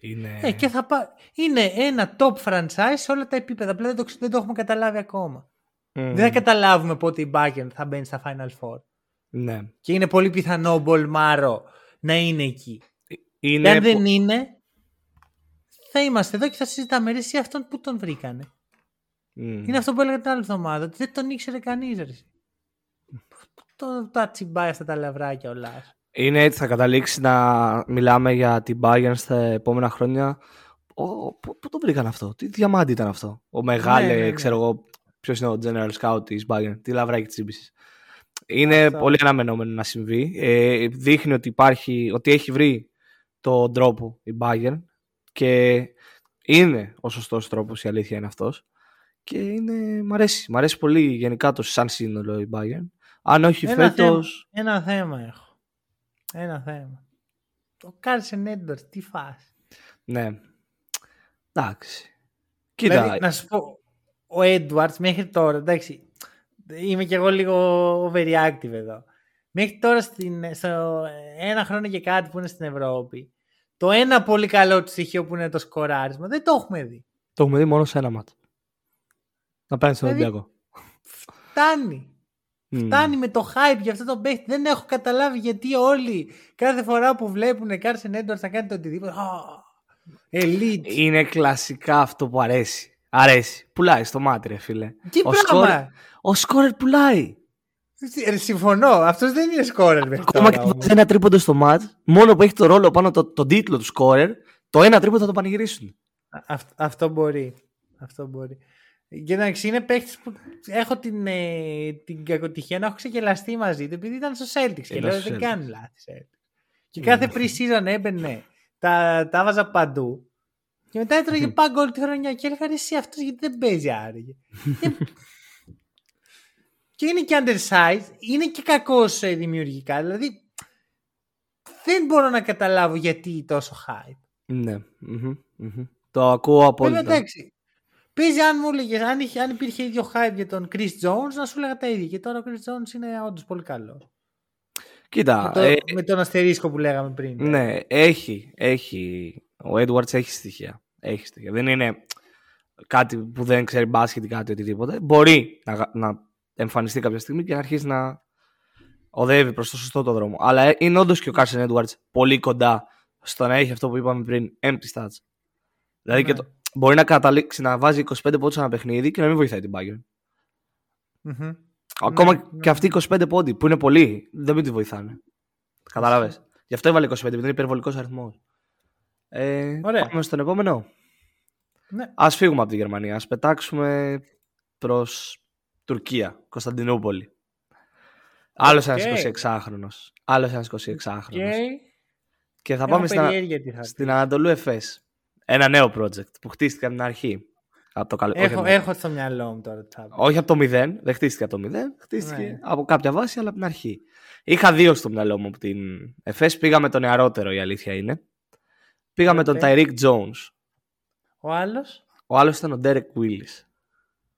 Είναι... ε και θα πά... Είναι ένα top franchise σε όλα τα επίπεδα. Απλά δεν το, δεν το έχουμε καταλάβει ακόμα. Δεν θα καταλάβουμε πότε η Bayern θα μπαίνει στα Final Four. Ναι. Και είναι πολύ πιθανό ο Μπολμάρο να είναι εκεί. Είναι... Και αν δεν είναι, θα είμαστε εδώ και θα συζητάμε. Ρε, εσύ αυτόν που τον βρήκανε. Είναι αυτό που έλεγα την άλλη εβδομάδα. Ότι δεν τον ήξερε κανείς. Το, το τσιμπάει αυτά τα λαβράκια όλα. Είναι έτσι, θα καταλήξει να μιλάμε για την Bayern στα επόμενα χρόνια. Πού το βρήκαν αυτό, τι διαμάντι ήταν αυτό. Ο μεγάλο, ναι, ναι, ναι. ξέρω εγώ, ποιος είναι ο general scout της Bayern, τι λαβράκι τσίμπησε. Είναι πολύ αναμενόμενο να συμβεί. Ε, δείχνει ότι, υπάρχει, ότι έχει βρει τον τρόπο η Bayern και είναι ο σωστός τρόπος, η αλήθεια είναι αυτός. Και είναι, μ' αρέσει. Μ' αρέσει πολύ γενικά το σαν σύνολο η Bayern. Αν όχι φέτο. Ένα θέμα έχω. Ένα θέμα. Το Κάρσεν Έντορ, τι φας. Ναι. Εντάξει. Κοίτα. Δηλαδή, να σου πω, ο Edwards μέχρι τώρα, εντάξει, είμαι κι εγώ λίγο overreactive εδώ. Μέχρι τώρα στην, στο ένα χρόνο και κάτι που είναι στην Ευρώπη, το ένα πολύ καλό του στοιχείο που είναι το σκοράρισμα δεν το έχουμε δει. Το έχουμε δει μόνο σε ένα μάτ. Να παίρνει στον δηλαδή, Ολυμπιακό. Φτάνει. Mm. Φτάνει με το hype για αυτό το παίχτη. Δεν έχω καταλάβει γιατί όλοι κάθε φορά που βλέπουν Κάρσεν Έντουαρτ να κάνει το οτιδήποτε. Oh, elite. Είναι κλασικά αυτό που αρέσει. Αρέσει. Πουλάει στο μάτι, ρε φίλε. Τι ο πράγμα. Σκόρ, ο σκόρερ πουλάει. Ε, συμφωνώ. Αυτός δεν είναι σκόρερ. Ακόμα και βάζει ένα τρίποντο στο μάτ, μόνο που έχει το ρόλο πάνω το, τον τίτλο του σκόρερ, το ένα τρίποντο θα το πανηγυρίσουν. αυτό μπορεί. Αυτό μπορεί. Και εντάξει, είναι παίχτη που έχω την, ε, την κακοτυχία να έχω ξεκελαστεί μαζί του επειδή ήταν στο Celtics. Και λέω δεν κάνει λάθη. Και κάθε pre-season έμπαινε, τα, τα βάζα παντού. Και μετά έτρωγε πάγκο όλη τη χρονιά και έλεγα εσύ αυτός γιατί δεν παίζει άραγε. και είναι και undersized, είναι και κακός ε, δημιουργικά. Δηλαδή δεν μπορώ να καταλάβω γιατί τόσο hype. Ναι. Το ακούω απόλυτα. Βέβαια εντάξει. Παίζει αν μου έλεγες, αν, αν υπήρχε ίδιο hype για τον Chris Jones, να σου λέγα τα ίδια. Και τώρα ο Chris Jones είναι όντως πολύ καλό. Κοίτα. Με, το, ε, με τον αστερίσκο που λέγαμε πριν. Ναι, έχει. έχει. Ο Edwards έχει στοιχεία. Έχει στοιχεία. Δεν είναι κάτι που δεν ξέρει μπάσκετ ή κάτι οτιδήποτε. Μπορεί να, να εμφανιστεί κάποια στιγμή και να αρχίσει να οδεύει προς το σωστό το δρόμο. Αλλά ε, είναι όντως και ο Carson Edwards πολύ κοντά στο να έχει αυτό που είπαμε πριν, empty stats. Δηλαδή και ναι. το, μπορεί να καταλήξει να βάζει 25 πόντους ένα παιχνίδι και να μην βοηθάει την Bayern. mm Ακόμα ναι, και αυτοί οι 25 πόντοι που είναι πολλοί, δεν μην τη βοηθάνε. Κατάλαβε. Γι' αυτό έβαλε 25, επειδή είναι υπερβολικός αριθμός. Ε, Ωραία. Πάμε στον επόμενο. Ναι. Α φύγουμε από τη Γερμανία. Α πετάξουμε προς Τουρκία, Κωνσταντινούπολη. Άλλος ένας 26χρονο. Άλλος ένας 26χρονο. Και θα πάμε στην, στην Ανατολού Εφές ένα νέο project που χτίστηκε από την αρχή. Από το καλ... έχω, όχι, έχω στο μυαλό μου τώρα. Όχι από το μηδέν, δεν χτίστηκε από το μηδέν, χτίστηκε ναι. από κάποια βάση, αλλά από την αρχή. Είχα δύο στο μυαλό μου από την ΕΦΕΣ. Πήγα με τον νεαρότερο, η αλήθεια είναι. Πήγα με τον Tyreek Jones. Ο άλλος; Ο άλλος ήταν ο Derek Willis.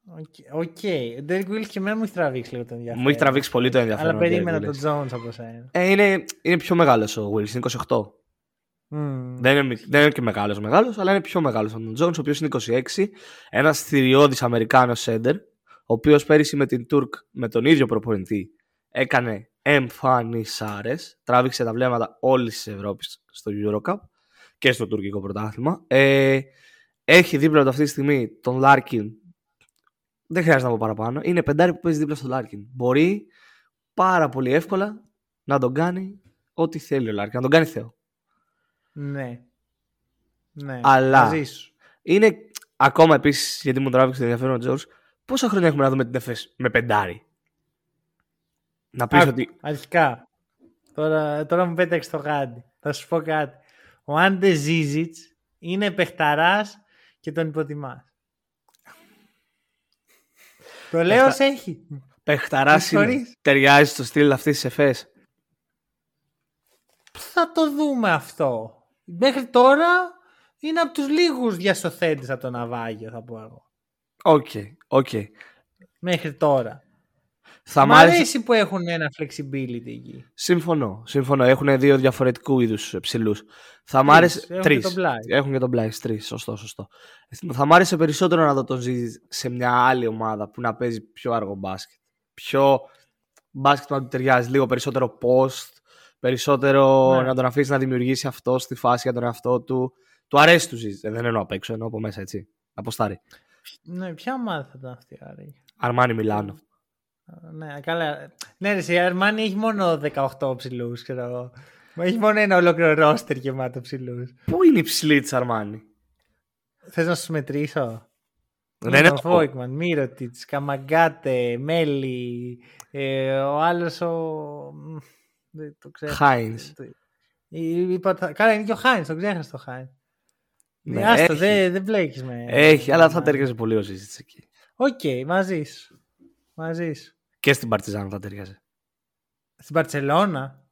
OK. Okay. Ο Derek Willis και εμένα μου έχει τραβήξει λίγο το ενδιαφέρον. Μου έχει τραβήξει πολύ το ενδιαφέρον. Αλλά περίμενα τον Jones από σένα. Ε, είναι, είναι πιο μεγάλος ο Willis, είναι 28. Mm. Δεν, είναι, δεν είναι και μεγάλος μεγάλος, αλλά είναι πιο μεγάλος από τον Jones, ο οποίος είναι 26. Ένας θηριώδης Αμερικάνος σέντερ, ο οποίος πέρυσι με την Τουρκ με τον ίδιο προπονητή έκανε εμφανισάρες. Τράβηξε τα βλέμματα όλης της Ευρώπης στο Eurocup και στο τουρκικό πρωτάθλημα. Ε, έχει δίπλα του αυτή τη στιγμή τον Λάρκιν. Δεν χρειάζεται να πω παραπάνω. Είναι πεντάρι που παίζει δίπλα στον Λάρκιν. Μπορεί πάρα πολύ εύκολα να τον κάνει ό,τι θέλει ο Λάρκιν. Να τον κάνει Θεό. Ναι. Ναι, Αλλά είναι ακόμα επίσης, γιατί μου τράβηξε το ενδιαφέρον ο Τζόρτζ, πόσα χρόνια έχουμε να δούμε την ΕΦΕΣ με πεντάρι; Να πεις ότι. Αρχικά. Τώρα, τώρα μου πέταξε το γάντι. Θα σου πω κάτι. Ο Άντε Ζίζιτς είναι παιχταράς και τον υποτιμάς. το λέω ως έχει. Παιχταράς ταιριάζει στο στυλ αυτής της ΕΦΕΣ. Θα το δούμε αυτό. Μέχρι τώρα είναι από τους λίγους διασωθέντες από το ναυάγιο θα πω εγώ. OK, okay, OK. Okay. Μέχρι τώρα. Θα Μ' αρέσει που έχουν ένα flexibility εκεί. Συμφωνώ. Συμφωνώ. Έχουν δύο διαφορετικού είδους ψηλούς. Θα μ' άρεσε. Τρεις. Έχουν και τον Πλάις. Τρεις. Σωστό, σωστό. Θα μ' άρεσε περισσότερο να δω τον Ζίζιτς σε μια άλλη ομάδα που να παίζει πιο αργό μπάσκετ. Πιο μπάσκετ που να του ταιριάζει. Λίγο περισσότερο post. Περισσότερο ναι. να τον αφήσεις να δημιουργήσει αυτό στη φάση για τον εαυτό του. Του αρέσει του Ζήζη. Δεν εννοώ απ' έξω, εννοώ από μέσα έτσι. Αποστάρει. Ναι, ποια ομάδα θα ήταν αυτή, άρη; Αρμάνι Μιλάνο. Ναι, καλά. Ναι, ρε, η Αρμάνι έχει μόνο 18 ψηλούς, ξέρω εγώ. Έχει μόνο ένα ολόκληρο ρόστερ γεμάτο ψηλούς. Πού είναι η ψηλή της Αρμάνι, Θες να σου μετρήσω; Ναι, ναι. Βόιγκτμαν, Μίροτιτς, Καμαγκάτε, Μέλι, ε, ο άλλος ο. Δεν το ξέρω. Χάινς. Καλά, είναι και ο Χάινς, τον ξέχασα το Χάινς. Ναι, Άστο, δεν δε μπλέκει με. Έχει, αλλά θα ταιριάζει πολύ ο Ζίζιτς εκεί. OK, okay, μαζί σου. Μαζί σου. Και στην Παρτιζάν θα ταιριάζει. Στην Μπαρτσελόνα;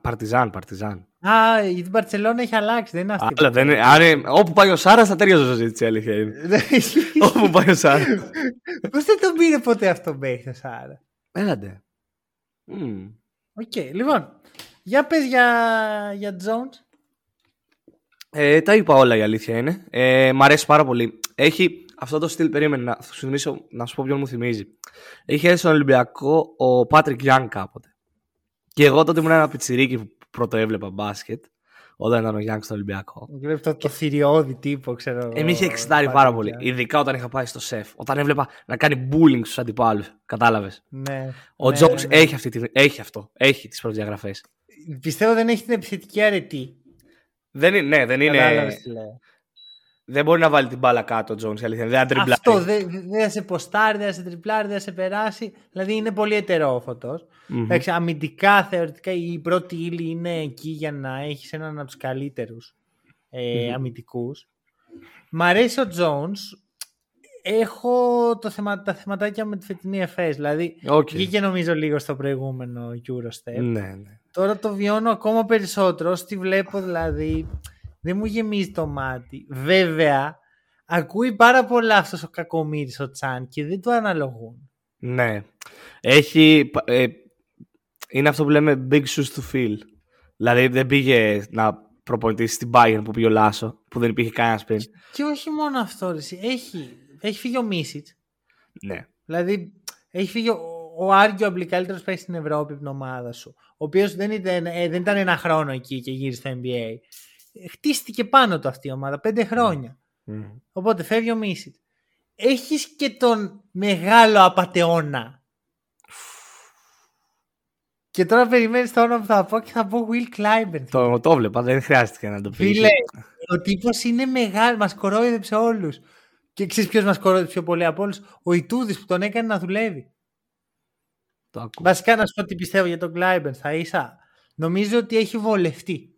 Παρτιζάν, Παρτιζάν. Α, η Μπαρτσελόνα έχει αλλάξει, δεν είναι αυτή. Αλλά δεν είναι, άρα, όπου πάει ο Σάρας θα ταιριάζει ο Ζίζιτς, αλήθεια είναι. όπου πάει ο Σάρας. Πώς δεν τον πήρε ποτέ αυτό μέχρι ο Σάρα; Έλατε. Οκ, λοιπόν. Για πες για, για Jones. Ε, τα είπα όλα η αλήθεια είναι. Ε, μ' αρέσει πάρα πολύ. Έχει αυτό το στυλ, περίμενε να, σου θυμίσω, να σου πω ποιον μου θυμίζει. Είχε έρθει στον Ολυμπιακό ο Πάτρικ Γιανγκ κάποτε. Και εγώ τότε ήμουν ένα πιτσιρίκι που πρώτο έβλεπα μπάσκετ. Όταν ήταν ο Γιάνν στον Ολυμπιακό. Βλέπεις το, το θηριώδη τύπο, ξέρω εγώ. είχε εξητάρει πάρα πολύ. Ειδικά όταν είχα πάει στο σεφ. Όταν έβλεπα να κάνει bullying στους αντιπάλους. Κατάλαβες. Ναι. Ο ναι, ναι. έχει, αυτή, έχει αυτό. Έχει τις προδιαγραφέ. Πιστεύω δεν έχει την επιθετική αρετή. Δεν είναι, ναι, δεν είναι. Δεν μπορεί να βάλει την μπάλα κάτω ο Τζόνς, αλήθεια. Δεν τριπλάρει. Αυτό δεν δε θα σε ποστάρει, δεν θα σε τριπλάρει, δεν θα σε περάσει. Δηλαδή είναι πολύ ετερόφωτο. Mm-hmm. αμυντικά θεωρητικά η πρώτη ύλη είναι εκεί για να έχεις έναν από τους καλύτερους ε, mm-hmm. αμυντικούς. Μ' αρέσει ο Τζόνς. Έχω το θεμα, τα θεματάκια με τη φετινή ΕΦΕΣ. Δηλαδή okay. βγήκε νομίζω λίγο στο προηγούμενο Eurostep. Ναι, ναι. Τώρα το βιώνω ακόμα περισσότερο. Στη βλέπω δηλαδή δεν μου γεμίζει το μάτι. Βέβαια, ακούει πάρα πολλά αυτός ο κακομίρι ο Τσάν και δεν το αναλογούν. Ναι. Έχει. Ε, είναι αυτό που λέμε big shoes to fill. Δηλαδή δεν πήγε να προπονητήσει στην Bayern που πήγε ο Λάσο, που δεν υπήρχε κανένας πριν. Και όχι μόνο αυτό, έχει, έχει φύγει ο Μίσιτς. Ναι. Δηλαδή έχει φύγει ο, ο arguably καλύτερος παίκτης στην Ευρώπη από την ομάδα σου. Ο οποίος δεν, ήταν, ε, δεν ήταν ένα χρόνο εκεί και γύρισε στο NBA χτίστηκε πάνω του αυτή η ομάδα πέντε χρόνια. Mm. Οπότε φεύγει ο Μίσιτ. Έχεις και τον μεγάλο απατεώνα. Και τώρα περιμένεις το όνομα που θα πω και θα πω Will Clyburn. Το, το βλέπα, δεν χρειάστηκε να το πεις. Φίλε, ο τύπος είναι μεγάλο, μας κορόιδεψε όλους. Και ξέρεις ποιος μας κορόιδεψε πιο πολύ από όλους, ο Ιτούδης που τον έκανε να δουλεύει. Το Βασικά να σου πω τι πιστεύω για τον Κλάιμπερν. Θα ίσα. Νομίζω ότι έχει βολευτεί.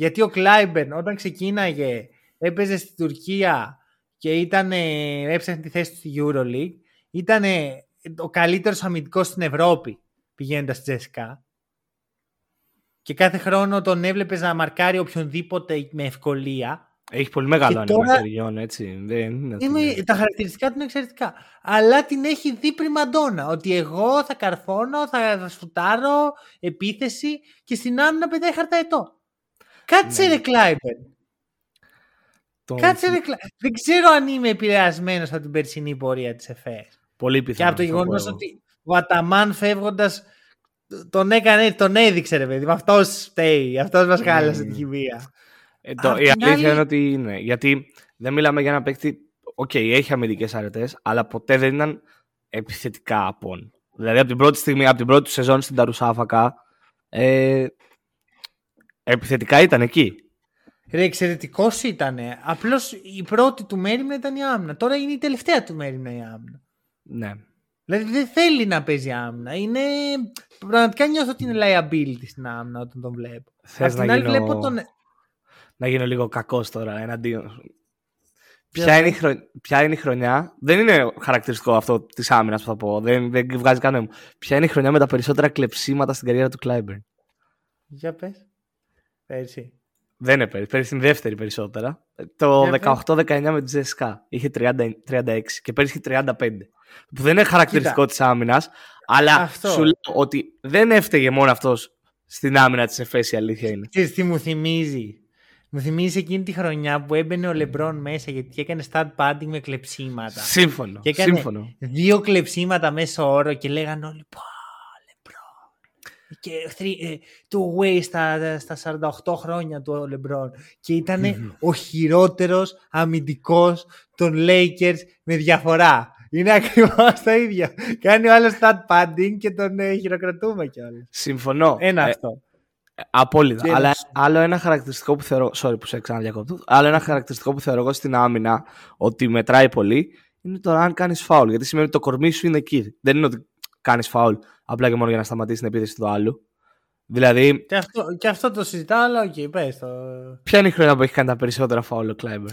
Γιατί ο Κλάιμπερν όταν ξεκίναγε έπαιζε στην Τουρκία και ήταν, έψαχνε τη θέση του στη EuroLeague ήταν ο καλύτερος αμυντικός στην Ευρώπη πηγαίνοντας στη Τζέσικα και κάθε χρόνο τον έβλεπες να μαρκάρει οποιονδήποτε με ευκολία. Έχει πολύ μεγάλο τώρα... έτσι. Δεν είναι Τα χαρακτηριστικά του είναι εξαιρετικά. Αλλά την έχει δει πριμαντόνα. Ότι εγώ θα καρφώνω, θα σφουτάρω, επίθεση και στην άμυνα πετάει χαρταετό. Κάτσε ναι. ρε Κλάιμπερν. Κάτσε ρε Δεν ξέρω αν είμαι επηρεασμένος από την περσινή πορεία της ΕΦΕΣ. Πολύ πιθανό. Και από το γεγονός ότι ο Αταμάν φεύγοντας τον έκανε, τον έδειξε ρε παιδί. Αυτός φταίει. Αυτός μας χάλασε mm. την χημεία. Ε, το, η αλήθεια άλλη... είναι ότι είναι. Γιατί δεν μιλάμε για ένα παίκτη. OK, okay, έχει αμυντικές αρετές, αλλά ποτέ δεν ήταν επιθετικά απόν. Δηλαδή από την πρώτη στιγμή, από την πρώτη σεζόν στην Ταρουσάφακα, ε, επιθετικά ήταν εκεί. Ρε, εξαιρετικός ήταν. Απλώς η πρώτη του μέρημνα ήταν η άμυνα. Τώρα είναι η τελευταία του μέρημνα η άμυνα. Ναι. Δηλαδή δεν θέλει να παίζει άμυνα. Είναι... Πραγματικά νιώθω ότι είναι liability στην άμυνα όταν τον βλέπω. Θες να, γίνω... βλέπω τον... να γίνω λίγο κακός τώρα εναντίον Ποια είναι, η χρο... Ποια είναι η χρονιά; Δεν είναι χαρακτηριστικό αυτό της άμυνας που θα πω. Δεν, δεν βγάζει κανένα. Ποια είναι η χρονιά με τα περισσότερα κλεψίματα στην καριέρα του Κλάιμπερν; Για πες. Πέρσι. Δεν είναι πέρσι. Πέρσι είναι δεύτερη περισσότερα. Το 18-19 με τη Ζεσικά. Είχε 30, 36 και πέρσι είχε 35. Που δεν είναι χαρακτηριστικό της άμυνας. Αλλά αυτό. σου λέω ότι δεν έφταιγε μόνο αυτός στην άμυνα της ΕΦΕΣ η αλήθεια είναι. Και τι μου θυμίζει; Μου θυμίζει εκείνη τη χρονιά που έμπαινε ο Λεμπρόν μέσα γιατί έκανε stat padding με κλεψίματα. Σύμφωνο. Και έκανε σύμφωνο. δύο κλεψίματα μέσα όρο και λέγανε όλοι Πω, Λεμπρόν. Και ε, του way στα, στα 48 χρόνια του ο Λεμπρόν. Και ηταν ο χειρότερος αμυντικός των Lakers με διαφορά. Είναι ακριβώς το ίδιο. Κάνει ο άλλος stat padding και τον ε, χειροκρατούμε κιόλας. Συμφωνώ. Ένα ε, αυτό. Απόλυτα. Αλλά άλλο ένα χαρακτηριστικό που θεωρώ. Sorry που σε ξαναδιακόπτω. Άλλο ένα χαρακτηριστικό που θεωρώ εγώ στην άμυνα ότι μετράει πολύ είναι το αν κάνεις φάουλ. Γιατί σημαίνει ότι το κορμί σου είναι εκεί. Δεν είναι ότι κάνεις φάουλ απλά και μόνο για να σταματήσεις την επίθεση του άλλου. Δηλαδή. Και αυτό, και αυτό το συζητάω, αλλά OK, okay, πες το. Ποια είναι η χρονιά που έχει κάνει τα περισσότερα φάουλ ο Κλάιμπερν;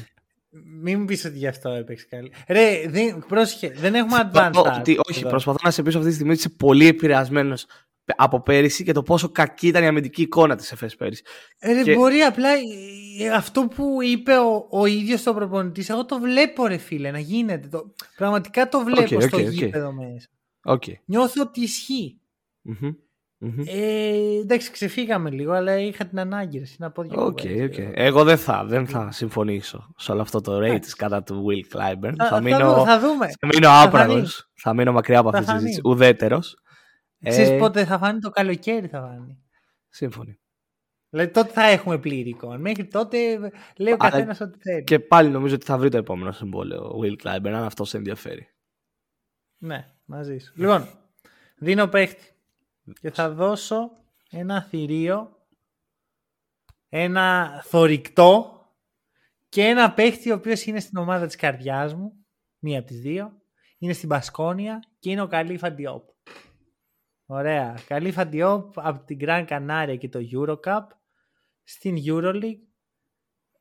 Μην μου πεις ότι γι' αυτό έπαιξε καλή. Ρε, δεν, πρόσεχε, δεν έχουμε advanced. όχι, προσπαθώ να σε πείσω αυτή τη στιγμή ότι είσαι πολύ επηρεασμένος από πέρυσι και το πόσο κακή ήταν η αμυντική εικόνα της ΕΦΕΣ πέρυσι. Ε, και... Μπορεί απλά ε, αυτό που είπε ο, ο ίδιος ο προπονητής, εγώ το βλέπω ρε φίλε να γίνεται. Το, πραγματικά το βλέπω okay, στο okay, γήπεδο μέσα. Okay. Νιώθω ότι ισχύει. Mm-hmm. Mm-hmm. Ε, εντάξει, ξεφύγαμε λίγο, αλλά είχα την ανάγκη να πω δύο okay, okay. Εγώ δεν θα, δεν θα συμφωνήσω σε όλο αυτό το rate κατά του Will Clyburn. Θα, θα, μείνω, θα, δούμε. θα μείνω άπραγος. Θα, μείνω μακριά από αυτή τη συζήτηση. Ουδέτερος. Ξέρεις ε... πότε θα φάνει το καλοκαίρι θα φάνει. Σύμφωνοι. Δηλαδή τότε θα έχουμε πλήρη εικόνα. Μέχρι τότε λέει ο καθένας ό,τι θέλει. Και πάλι νομίζω ότι θα βρει το επόμενο συμβόλαιο ο Will Clyburn, αν αυτό σε ενδιαφέρει. Ναι, μαζί σου. Λοιπόν, δίνω παίχτη. Και θα δώσω ένα θηρίο, ένα θορυκτό και ένα παίχτη ο οποίος είναι στην ομάδα της καρδιάς μου, μία από τις δύο, είναι στην Πασκόνια και είναι ο Καλή Διόπ. Ωραία. Καλή Φαντιόπ από την Grand Canaria και το Eurocup στην Euroleague.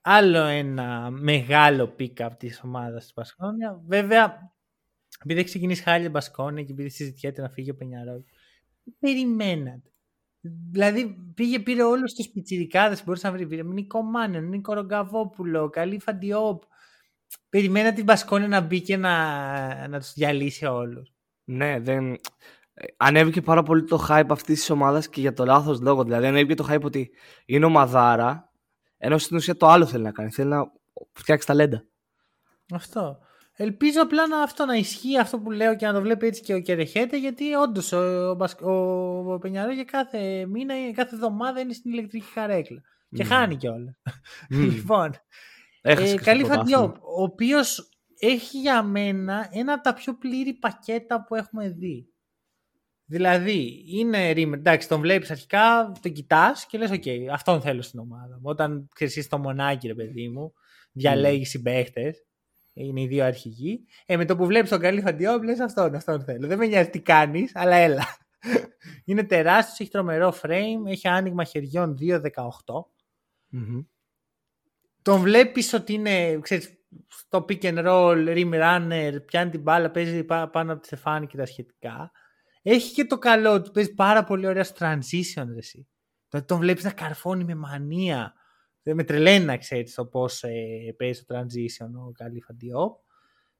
Άλλο ένα μεγάλο pick-up της ομάδας της Πασκόνια. Βέβαια, επειδή έχει ξεκινήσει χάλια Μπασκόνια και επειδή συζητιέται να φύγει ο Πενιαρό, περιμένατε. Δηλαδή πήγε, πήρε όλους τους πιτσιρικάδες που μπορούσε να βρει. Πήρε Νίκο Μάνιον, Νίκο Ρογκαβόπουλο, Καλή Φαντιόπ. Περιμένατε την Μπασκόνια να μπει και να, να τους διαλύσει όλους. Ναι, δεν ανέβηκε πάρα πολύ το hype αυτής της ομάδας και για το λάθος λόγο. Δηλαδή, ανέβηκε το hype ότι είναι ομαδάρα, ενώ στην ουσία το άλλο θέλει να κάνει. Θέλει να φτιάξει ταλέντα. Αυτό. Ελπίζω απλά να, αυτό να ισχύει αυτό που λέω και να το βλέπει έτσι και ο Κερεχέτε, γιατί όντως ο, ο, ο Πενιαρό για κάθε μήνα, κάθε εβδομάδα είναι στην ηλεκτρική καρέκλα. Και χάνει κιόλας. Mm. λοιπόν. Ε, καλή Φαντιόπ, ο οποίος έχει για μένα ένα από τα πιο πλήρη πακέτα που έχουμε δει. Δηλαδή, είναι Rimmer. Εντάξει, τον βλέπεις αρχικά, τον κοιτάς και λες: OK, αυτόν θέλω στην ομάδα Όταν ξέρεις το μονάκι, ρε παιδί μου, διαλέγεις mm. συμπαίχτες. Είναι οι δύο αρχηγοί. Ε, με το που βλέπεις τον καλή φαντιό, λε αυτόν, αυτόν θέλω. Δεν με νοιάζει τι κάνεις, αλλά έλα. είναι τεράστιος, έχει τρομερό frame, έχει άνοιγμα χεριών 2-18. Mm-hmm. Τον βλέπεις ότι είναι, ξέρεις, στο pick and roll, rim runner, πιάνει την μπάλα, παίζει πάνω από τη στεφάνη και τα σχετικά. Έχει και το καλό ότι παίζει πάρα πολύ ωραία στο transition, ρε, εσύ. Δηλαδή τον βλέπεις να καρφώνει με μανία. Δεν με τρελαίνει να ξέρεις το πώς ε, παίζει το transition ο Καλή Φαντιό.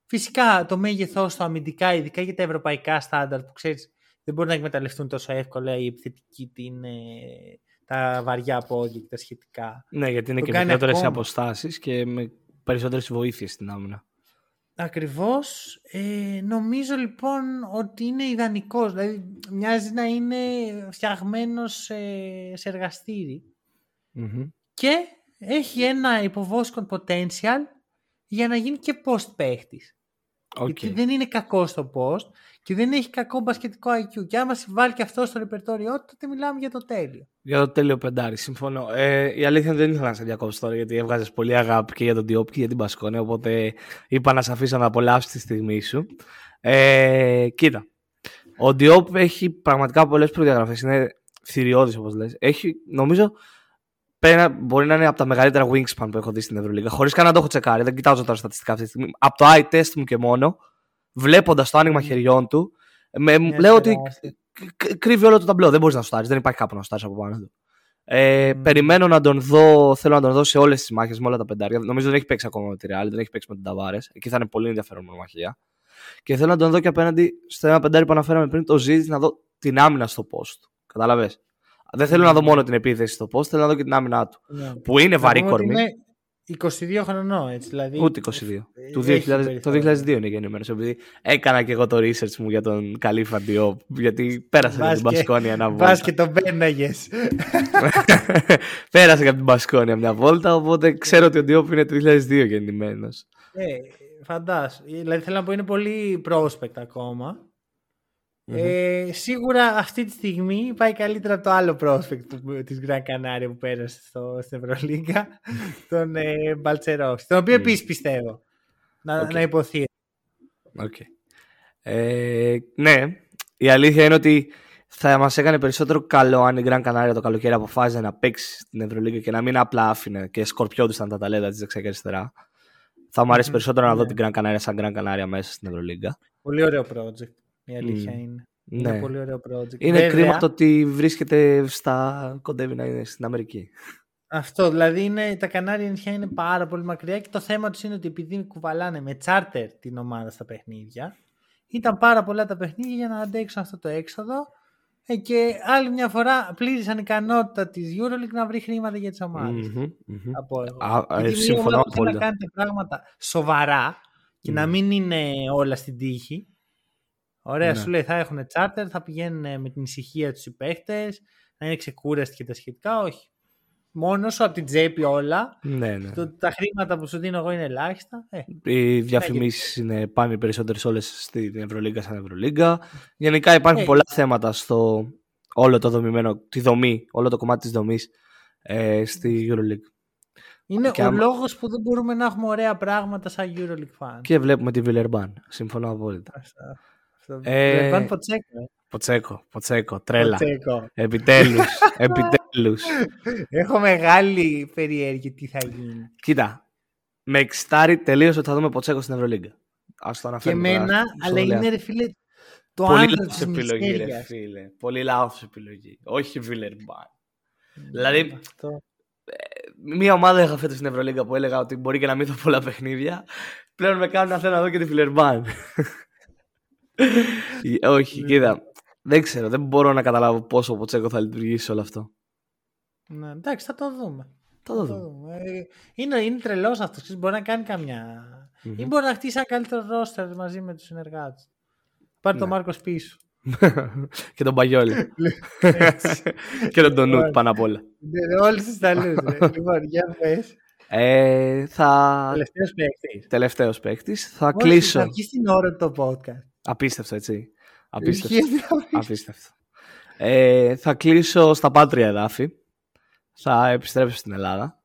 Φυσικά το μέγεθός του αμυντικά, ειδικά για τα ευρωπαϊκά στάνταρ που ξέρεις δεν μπορούν να εκμεταλλευτούν τόσο εύκολα οι επιθετικοί την, ε, τα βαριά πόδια και τα σχετικά. Ναι, γιατί είναι το και μικρότερες αποστάσεις και με περισσότερες βοήθειες στην άμυνα. Ακριβώς. Ε, νομίζω λοιπόν ότι είναι ιδανικός. Δηλαδή μοιάζει να είναι φτιαγμένος σε, σε εργαστηρι Και έχει ένα υποβόσκον potential για να γίνει και post παίχτης. Okay. Γιατί δεν είναι κακό στο post και δεν έχει κακό μπασκετικό IQ. Και άμα συμβάλλει και αυτό στο ρεπερτόριό του, τότε μιλάμε για το τέλειο. Για το τέλειο πεντάρι, συμφωνώ. Ε, η αλήθεια δεν ήθελα να σε διακόψω τώρα γιατί έβγαζες πολύ αγάπη και για τον Diop και για την Μπασκόνια. Οπότε είπα να σε αφήσω να απολαύσεις τη στιγμή σου. Ε, κοίτα. Ο Diop έχει πραγματικά πολλές προδιαγραφές. Είναι θηριώδης όπως λες. Έχει, νομίζω, πέρα, μπορεί να είναι από τα μεγαλύτερα wingspan που έχω δει στην Ευρωλίγα. Χωρίς καν να το έχω τσεκάρει. Δεν κοιτάζω τα στατιστικά αυτή τη στιγμή. Από το eye test μου και μόνο βλέποντας το άνοιγμα χεριών του, με, λέω ότι κρύβει όλο το ταμπλό. Δεν μπορείς να στάρει, δεν υπάρχει κάπου να στάρει από πάνω του. Ε, Περιμένω να τον δω, θέλω να τον δω σε όλες τις μάχες, με όλα τα πεντάρια. Νομίζω δεν έχει παίξει ακόμα με τη Real, δεν έχει παίξει με τον Ταβάρε. Εκεί θα είναι πολύ ενδιαφέρον μονομαχία. Και θέλω να τον δω και απέναντι στο ένα πεντάρι που αναφέραμε πριν, το ζήτηση να δω την άμυνα στο post. Κατάλαβε. Δεν θέλω να δω μόνο την επίθεση στο post, θέλω να δω και την άμυνά του. Ναι. Που είναι βαρύ κορμί. 22 χρονών, έτσι. Δηλαδή... Ούτε 22. Το 2000, το 2002 είναι γεννημένος. Επειδή έκανα και εγώ το research μου για τον καλή Φαντιό. Γιατί πέρασε από την Μπασκόνια ένα βόλτα. Πα και τον πέναγες. πέρασε από την Μπασκόνια μια βόλτα. Οπότε ξέρω ότι ο Διόπ είναι το 2002 γεννημένος. Ε, φαντάσου. Δηλαδή θέλω να πω είναι πολύ prospect ακόμα. Ε, σίγουρα αυτή τη στιγμή πάει καλύτερα από το άλλο prospect της Grand Canaria που πέρασε στο, στην Ευρωλίγκα, τον ε, Μπαλτσερόφ, τον οποίο mm. επίσης πιστεύω να, okay. να υποθεί. Okay. Ε, ναι, η αλήθεια είναι ότι θα μας έκανε περισσότερο καλό αν η Grand Canaria το καλοκαίρι αποφάσιζε να παίξει στην Ευρωλίγκα και να μην απλά άφηνε και σκορπιόντουσαν τα ταλέντα της δεξιά και αριστερά. Θα μου αρέσει περισσότερο να δω ναι. την Grand Canaria σαν Grand Canaria μέσα στην Ευρωλίγκα. Πολύ ωραίο project. Η αλήθεια mm. είναι. Είναι ναι. πολύ ωραίο project. Είναι Βέβαια, κρίμα το ότι βρίσκεται στα... κοντεύει να είναι στην Αμερική. Αυτό, δηλαδή είναι, τα Κανάρια νησιά είναι πάρα πολύ μακριά και το θέμα τους είναι ότι επειδή κουβαλάνε με τσάρτερ την ομάδα στα παιχνίδια, ήταν πάρα πολλά τα παιχνίδια για να αντέξουν αυτό το έξοδο ε, και άλλη μια φορά πλήρησαν ικανότητα της EuroLeague να βρει χρήματα για τις ομάδες. Mm-hmm, mm-hmm. Από εγώ. Α, συμφωνώ να κάνετε πράγματα σοβαρά και να μην είναι όλα στην τύχη Ωραία, ναι. σου λέει θα έχουν charter, θα πηγαίνουν με την ησυχία τους οι παίχτες, να είναι ξεκούραστοι και τα σχετικά. Όχι. Μόνο σου από την τσέπη όλα. Ναι, ναι. Το, τα χρήματα που σου δίνω εγώ είναι ελάχιστα. Ε. Οι διαφημίσεις είναι πάνε οι περισσότερες όλες στην Ευρωλίγκα σαν Ευρωλίγκα. Γενικά υπάρχουν ε. πολλά θέματα στο όλο το δομημένο, τη δομή, όλο το κομμάτι της δομής ε, στη Euroleague. Είναι και ο άμα... λόγος που δεν μπορούμε να έχουμε ωραία πράγματα σαν Euroleague fans. Και βλέπουμε τη Villerban. Συμφωνώ απόλυτα. Ε, Ποτσέκο. Ποτσέκο, Ποτσέκο, τρέλα. Ποτσέκο. Επιτέλους, επιτέλους. Έχω μεγάλη περιέργεια τι θα γίνει. Κοίτα, με εξτάρει τελείως ότι θα δούμε Ποτσέκο στην Ευρωλίγκα. Ας το αναφέρουμε. Και εμένα, αλλά είναι ρε φίλε, το Πολύ λάθος επιλογή ρε φίλε. Πολύ λάθος επιλογή. Όχι Βίλερμπαν. Δηλαδή, ε, μία ομάδα είχα φέτος στην Ευρωλίγκα που έλεγα ότι μπορεί και να μην δω πολλά παιχνίδια. Πλέον με κάνουν να θέλω να δω και τη Βίλερμπαν. Όχι, ναι. κοίτα. Δεν ξέρω, δεν μπορώ να καταλάβω πόσο ο Ποτσέκο θα λειτουργήσει όλο αυτό. Ναι, εντάξει, θα το δούμε. Θα το δούμε. Ε, είναι, είναι τρελός αυτός. Μπορεί να κάνει καμιά. Mm-hmm. ή μπορεί να χτίσει ένα καλύτερο ρόστερ μαζί με τους συνεργάτες. Πάρει ναι. τον Μάρκος πίσω. και τον Παγιόλη. και τον Τονούτ λοιπόν, πάνω απ' όλα. Ναι, Όλε τι ταλού. Λοιπόν, για πες. Ε, θα... Τελευταίος παίκτης. Τελευταίος παίκτης. Θα Μόλις κλείσω. Θα βγεις στην ώρα το podcast. Απίστευτο, έτσι. Απίστευτο. Απίστευτο. Ε, θα κλείσω στα πάτρια εδάφη. Θα επιστρέψω στην Ελλάδα.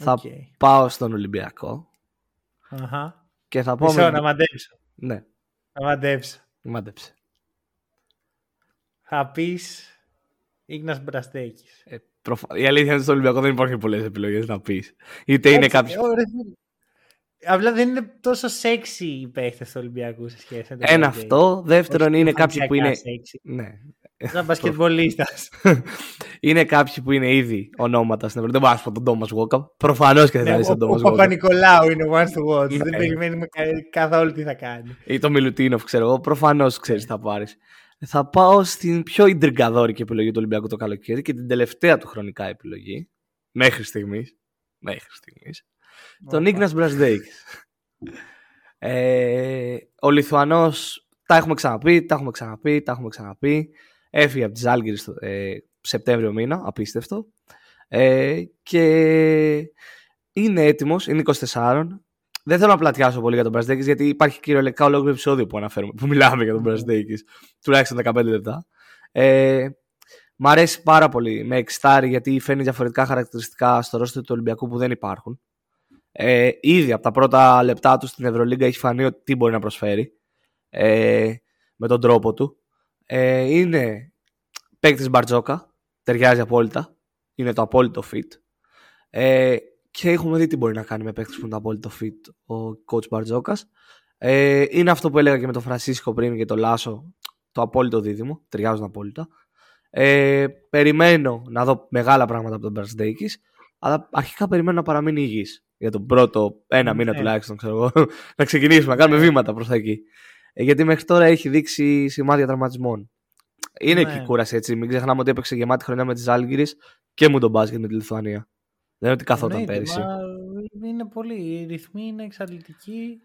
Okay. Θα πάω στον Ολυμπιακό. Uh-huh. Και θα πω... Μισό, να μαντέψω. Ναι. Να μαντέψω. Μάντεψε. Θα πεις Ίγνας Μπραστέκης. Ε, προφα... Η αλήθεια είναι ότι στο Ολυμπιακό δεν υπάρχουν πολλές επιλογές να πεις. Είτε είναι κάποιο. Απλά δεν είναι τόσο σεξι οι παίχτε του Ολυμπιακού σε σχέση με το Ένα αυτό. Δεύτερον, είναι κάποιοι που είναι. Σεξι. Ναι. Σαν μπασκετμπολίστας. είναι κάποιοι που είναι ήδη ονόματα στην Ευρώπη. Δεν μπορώ να πω τον Τόμα Βόκα. Προφανώς και δεν θα δει τον Τόμα Βόκα. Ο Παπα-Νικολάου είναι ο one to watch. Δεν ναι. περιμένουμε καθόλου τι θα κάνει. Ή το Μιλουτίνοφ, ξέρω εγώ. Προφανώς ξέρεις τι θα πάρεις θα πάω στην πιο ιντριγκαδόρικη επιλογή του Ολυμπιακού το καλοκαίρι και την τελευταία του χρονικά επιλογή. Μέχρι στιγμής. Μέχρι στιγμής. Τον Ίγνα Μπρασδέικ. Ε, ο Λιθουανός, τα έχουμε ξαναπεί, τα έχουμε ξαναπεί, τα έχουμε ξαναπεί. Έφυγε από τη Ζάλγκη ε, Σεπτέμβριο μήνα, απίστευτο. Ε, και είναι έτοιμος, είναι 24. δεν θέλω να πλατιάσω πολύ για τον Μπραζδέκης, γιατί υπάρχει κυριολεκτικά ολόκληρο επεισόδιο που αναφέρουμε, που μιλάμε για τον Μπραζδέκης. Τουλάχιστον 15 λεπτά. Ε, μ' αρέσει πάρα πολύ. Με εξτάρει γιατί φαίνει διαφορετικά χαρακτηριστικά στο ρόστο του Ολυμπιακού που δεν υπάρχουν. Ε, ήδη από τα πρώτα λεπτά του στην Ευρωλίγκα έχει φανεί ότι τι μπορεί να προσφέρει ε, με τον τρόπο του. Ε, είναι παίκτης Μπαρτζόκα, ταιριάζει απόλυτα. Είναι το απόλυτο fit. Ε, και έχουμε δει τι μπορεί να κάνει με παίκτη που είναι το απόλυτο fit ο coach Μπαρτζόκας. Ε, είναι αυτό που έλεγα και με τον Φρανσίσκο πριν και τον Λάσο, το απόλυτο δίδυμο. Ταιριάζουν απόλυτα. Ε, περιμένω να δω μεγάλα πράγματα από τον Μπαρσδέκη, αλλά αρχικά περιμένω να παραμείνει υγιής για τον πρώτο ένα μήνα ναι. τουλάχιστον, ξέρω εγώ, να ξεκινήσουμε, να κάνουμε ναι. βήματα προς τα εκεί. Ε, γιατί μέχρι τώρα έχει δείξει σημάδια τραυματισμών. Είναι ναι. και κούραση έτσι. Μην ξεχνάμε ότι έπαιξε γεμάτη χρονιά με τις Άλγηρε και μου τον μπάσκετ με τη Λιθουανία. Δεν είναι ότι καθόταν ναι, πέρυσι. Μα είναι πολύ. Οι ρυθμοί είναι εξαντλητικοί.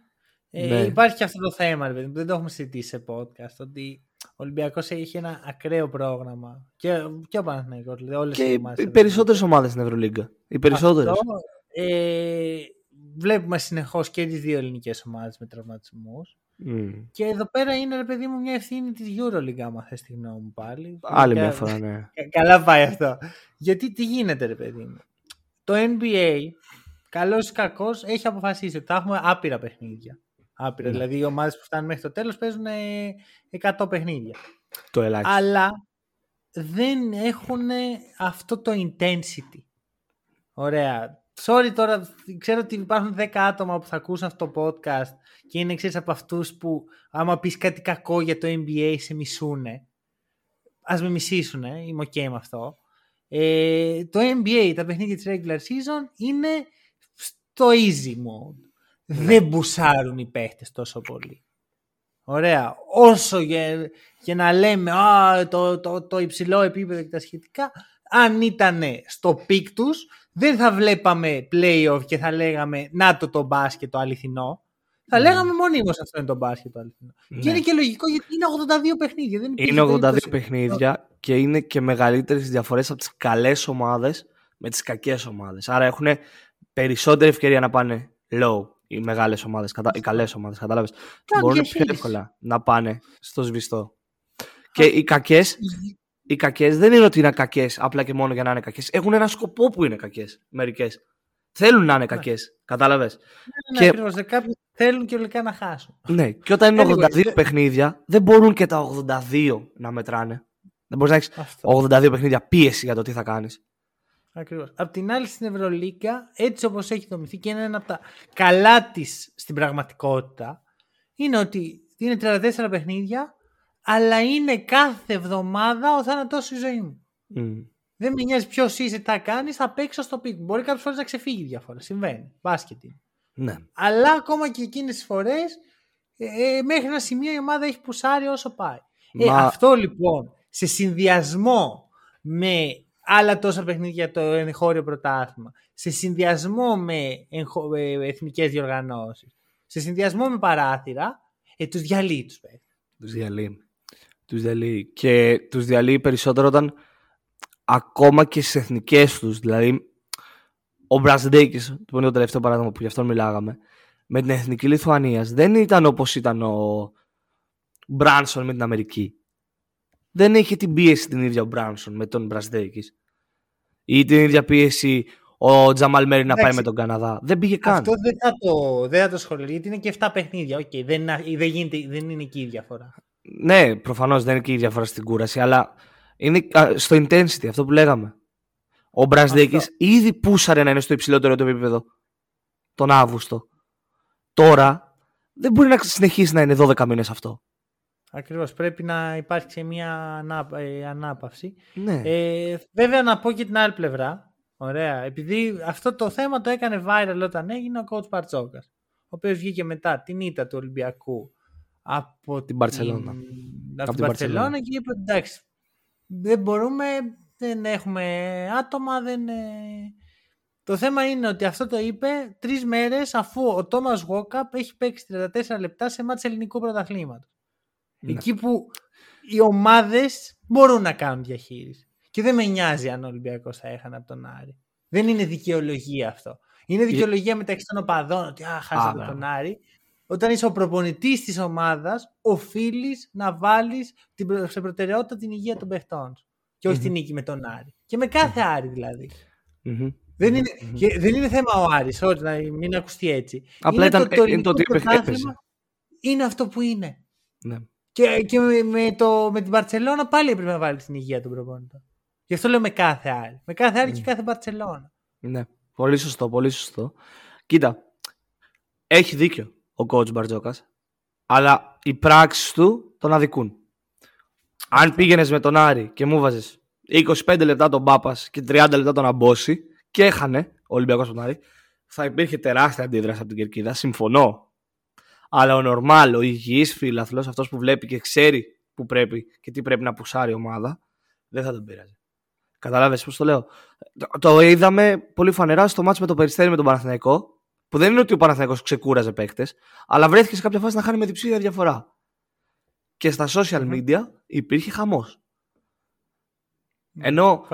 Ε, ναι. υπάρχει και αυτό το θέμα, ρε, δεν το έχουμε συζητήσει σε podcast. Ότι ο Ολυμπιακός έχει ένα ακραίο πρόγραμμα. Και, και ο Παναθηναϊκός, δηλαδή όλες και οι, οι περισσότερες ομάδες στην Ευρωλίγκα. Οι περισσότερες. Ε, βλέπουμε συνεχώς και τις δύο ελληνικές ομάδες με τραυματισμούς. Και εδώ πέρα είναι ρε παιδί μου μια ευθύνη της Euroleague, άμα θες τη γνώμη μου πάλι. Άλλη μια φορά, ναι. Καλά πάει αυτό. Γιατί τι γίνεται, ρε παιδί μου. Το NBA, καλός ή κακός, έχει αποφασίσει ότι θα έχουμε άπειρα παιχνίδια. Άπειρα. Ναι. Δηλαδή οι ομάδες που φτάνουν μέχρι το τέλος παίζουν 100 παιχνίδια. Το ελάχιστο. Αλλά δεν έχουν αυτό το intensity. Ωραία. Sorry τώρα, ξέρω ότι υπάρχουν 10 άτομα που θα ακούσουν αυτό το podcast και είναι εξή από αυτούς που άμα πεις κάτι κακό για το NBA σε μισούνε. Α με μισήσουν, είμαι ok με αυτό. Ε, το NBA, τα παιχνίδια της regular season είναι στο easy mode. Ναι. Δεν μπουσάρουν οι παίχτες τόσο πολύ. Ωραία. Όσο για, για να λέμε α, το, το, το υψηλό επίπεδο και τα σχετικά, αν ήταν στο peak τους, δεν θα βλέπαμε playoff και θα λέγαμε να το το μπάσκετ το αληθινό. Θα ναι. λέγαμε μονίμως αυτό είναι το μπάσκετ το αληθινό. Ναι. Και είναι και λογικό γιατί είναι 82 παιχνίδια. Δεν είναι 82 παιχνίδια και είναι και μεγαλύτερες διαφορές από τις καλές ομάδες με τις κακές ομάδες. Άρα έχουν περισσότερη ευκαιρία να πάνε low οι μεγάλες ομάδες, οι καλές ομάδες. Κατάλαβες. Μπορούν πιο εύκολα να πάνε στο σβηστό. Και οι κακές οι κακές δεν είναι ότι είναι κακές απλά και μόνο για να είναι κακές. Έχουν ένα σκοπό που είναι κακές. Μερικές. Θέλουν να είναι κακές. Ναι. Κατάλαβες; Ναι, ναι, και... Κάποιοι θέλουν και ολικά να χάσουν. Ναι, και όταν είναι 82 παιχνίδια, δεν μπορούν και τα 82 να μετράνε. Δεν μπορείς να έχεις 82 παιχνίδια πίεση για το τι θα κάνεις. Ακριβώς. Απ' την άλλη, στην Ευρωλίγκα, έτσι όπως έχει δομηθεί και είναι ένα από τα καλά της στην πραγματικότητα, είναι ότι είναι 34 παιχνίδια αλλά είναι κάθε εβδομάδα ο θάνατός σου η ζωή μου. Δεν με νοιάζει ποιος είσαι, τι κάνεις, θα παίξω στο peak. Μπορεί κάποιες φορές να ξεφύγει διαφορά. Συμβαίνει. Μπάσκετ Ναι. Αλλά ακόμα και εκείνες τις φορές, ε, ε, μέχρι ένα σημείο η ομάδα έχει πουσάρει όσο πάει. Ε, αυτό λοιπόν σε συνδυασμό με άλλα τόσα παιχνίδια για το εγχώριο πρωτάθλημα, σε συνδυασμό με εγχω... Ε, εθνικές διοργανώσεις, σε συνδυασμό με παράθυρα, ε, τους διαλύει τους Τους διαλύει. Τους διαλύει. Και τους διαλύει περισσότερο όταν ακόμα και στις εθνικές τους. Δηλαδή, ο Μπραζντέκη, που είναι το τελευταίο παράδειγμα που γι' αυτό μιλάγαμε, με την εθνική Λιθουανίας δεν ήταν όπως ήταν ο Μπράνσον με την Αμερική. Δεν είχε την πίεση την ίδια ο Μπράνσον με τον Μπραζδέκη. Ή την ίδια πίεση ο Τζαμαλ Μέρι να πάει με τον Καναδά. Δεν πήγε καν. Αυτό δεν θα το, δεν θα το σχολιάσω γιατί είναι και 7 παιχνίδια. Okay, δεν, δεν, γίνεται, δεν είναι εκεί η διαφορά. Ναι, προφανώς δεν είναι και η διαφορά στην κούραση, αλλά είναι στο intensity, αυτό που λέγαμε. Ο Μπραζδέκη ήδη πούσαρε να είναι στο υψηλότερο του επίπεδο τον Αύγουστο. Τώρα δεν μπορεί να συνεχίσει να είναι 12 μήνες αυτό. Ακριβώς. Πρέπει να υπάρξει μια ε, ανάπαυση. Ναι. Ε, βέβαια, να πω και την άλλη πλευρά. Ωραία. Επειδή αυτό το θέμα το έκανε viral όταν έγινε ο coach Παρτσόκας. Ο οποίος βγήκε μετά την ήττα του Ολυμπιακού από την Μπαρσελόνα. Από, την Μπαρσελόνα και είπε εντάξει, δεν μπορούμε, δεν έχουμε άτομα, δεν... Το θέμα είναι ότι αυτό το είπε τρεις μέρες αφού ο Τόμας Γόκαπ έχει παίξει 34 λεπτά σε μάτς ελληνικού πρωταθλήματος. Ναι. Εκεί που οι ομάδες μπορούν να κάνουν διαχείριση. Και δεν με νοιάζει αν ο Ολυμπιακός θα έχανε από τον Άρη. Δεν είναι δικαιολογία αυτό. Είναι δικαιολογία μεταξύ των οπαδών ότι α, χάσατε τον Άρη. Όταν είσαι ο προπονητής της ομάδας, οφείλεις να βάλεις σε προτεραιότητα την υγεία των παιχτών. Και όχι mm-hmm. την νίκη με τον Άρη. Και με κάθε Άρη δηλαδή. Mm-hmm. Δεν, είναι, mm-hmm. δεν είναι θέμα ο Άρης, όχι να μην ακουστεί έτσι. Απλά είναι ήταν, το, το, είναι το ότι έπαιζε. Είναι αυτό που είναι. Ναι. Και, και με, με, το, με την Παρσελώνα πάλι έπρεπε να βάλεις την υγεία των προπονητών. Γι' αυτό λέω με κάθε Άρη. Με κάθε Άρη mm. και κάθε Παρσελώνα. Ναι. Πολύ σωστό, πολύ σωστό. Κοίτα, έχει δίκιο ο coach Μπαρτζόκας, αλλά οι πράξεις του τον αδικούν. Αν πήγαινες με τον Άρη και μου βάζε 25 λεπτά τον Πάπας και 30 λεπτά τον Αμπόση και έχανε ο Ολυμπιακός τον Άρη, θα υπήρχε τεράστια αντίδραση από την Κερκίδα. Συμφωνώ. Αλλά ο νορμάλ, ο υγιής φίλαθλο, αυτός που βλέπει και ξέρει που πρέπει και τι πρέπει να πουσάρει η ομάδα, δεν θα τον πειράζει. Καταλάβες πώς το λέω. Το είδαμε πολύ φανερά στο μάτσο με το Περιστέρι με τον Παναθηναϊκό, που δεν είναι ότι ο Παναθηναϊκός ξεκούραζε παίκτες, αλλά βρέθηκε σε κάποια φάση να χάνει με διψήφια διαφορά. Και στα social media υπήρχε χαμός. Ενώ.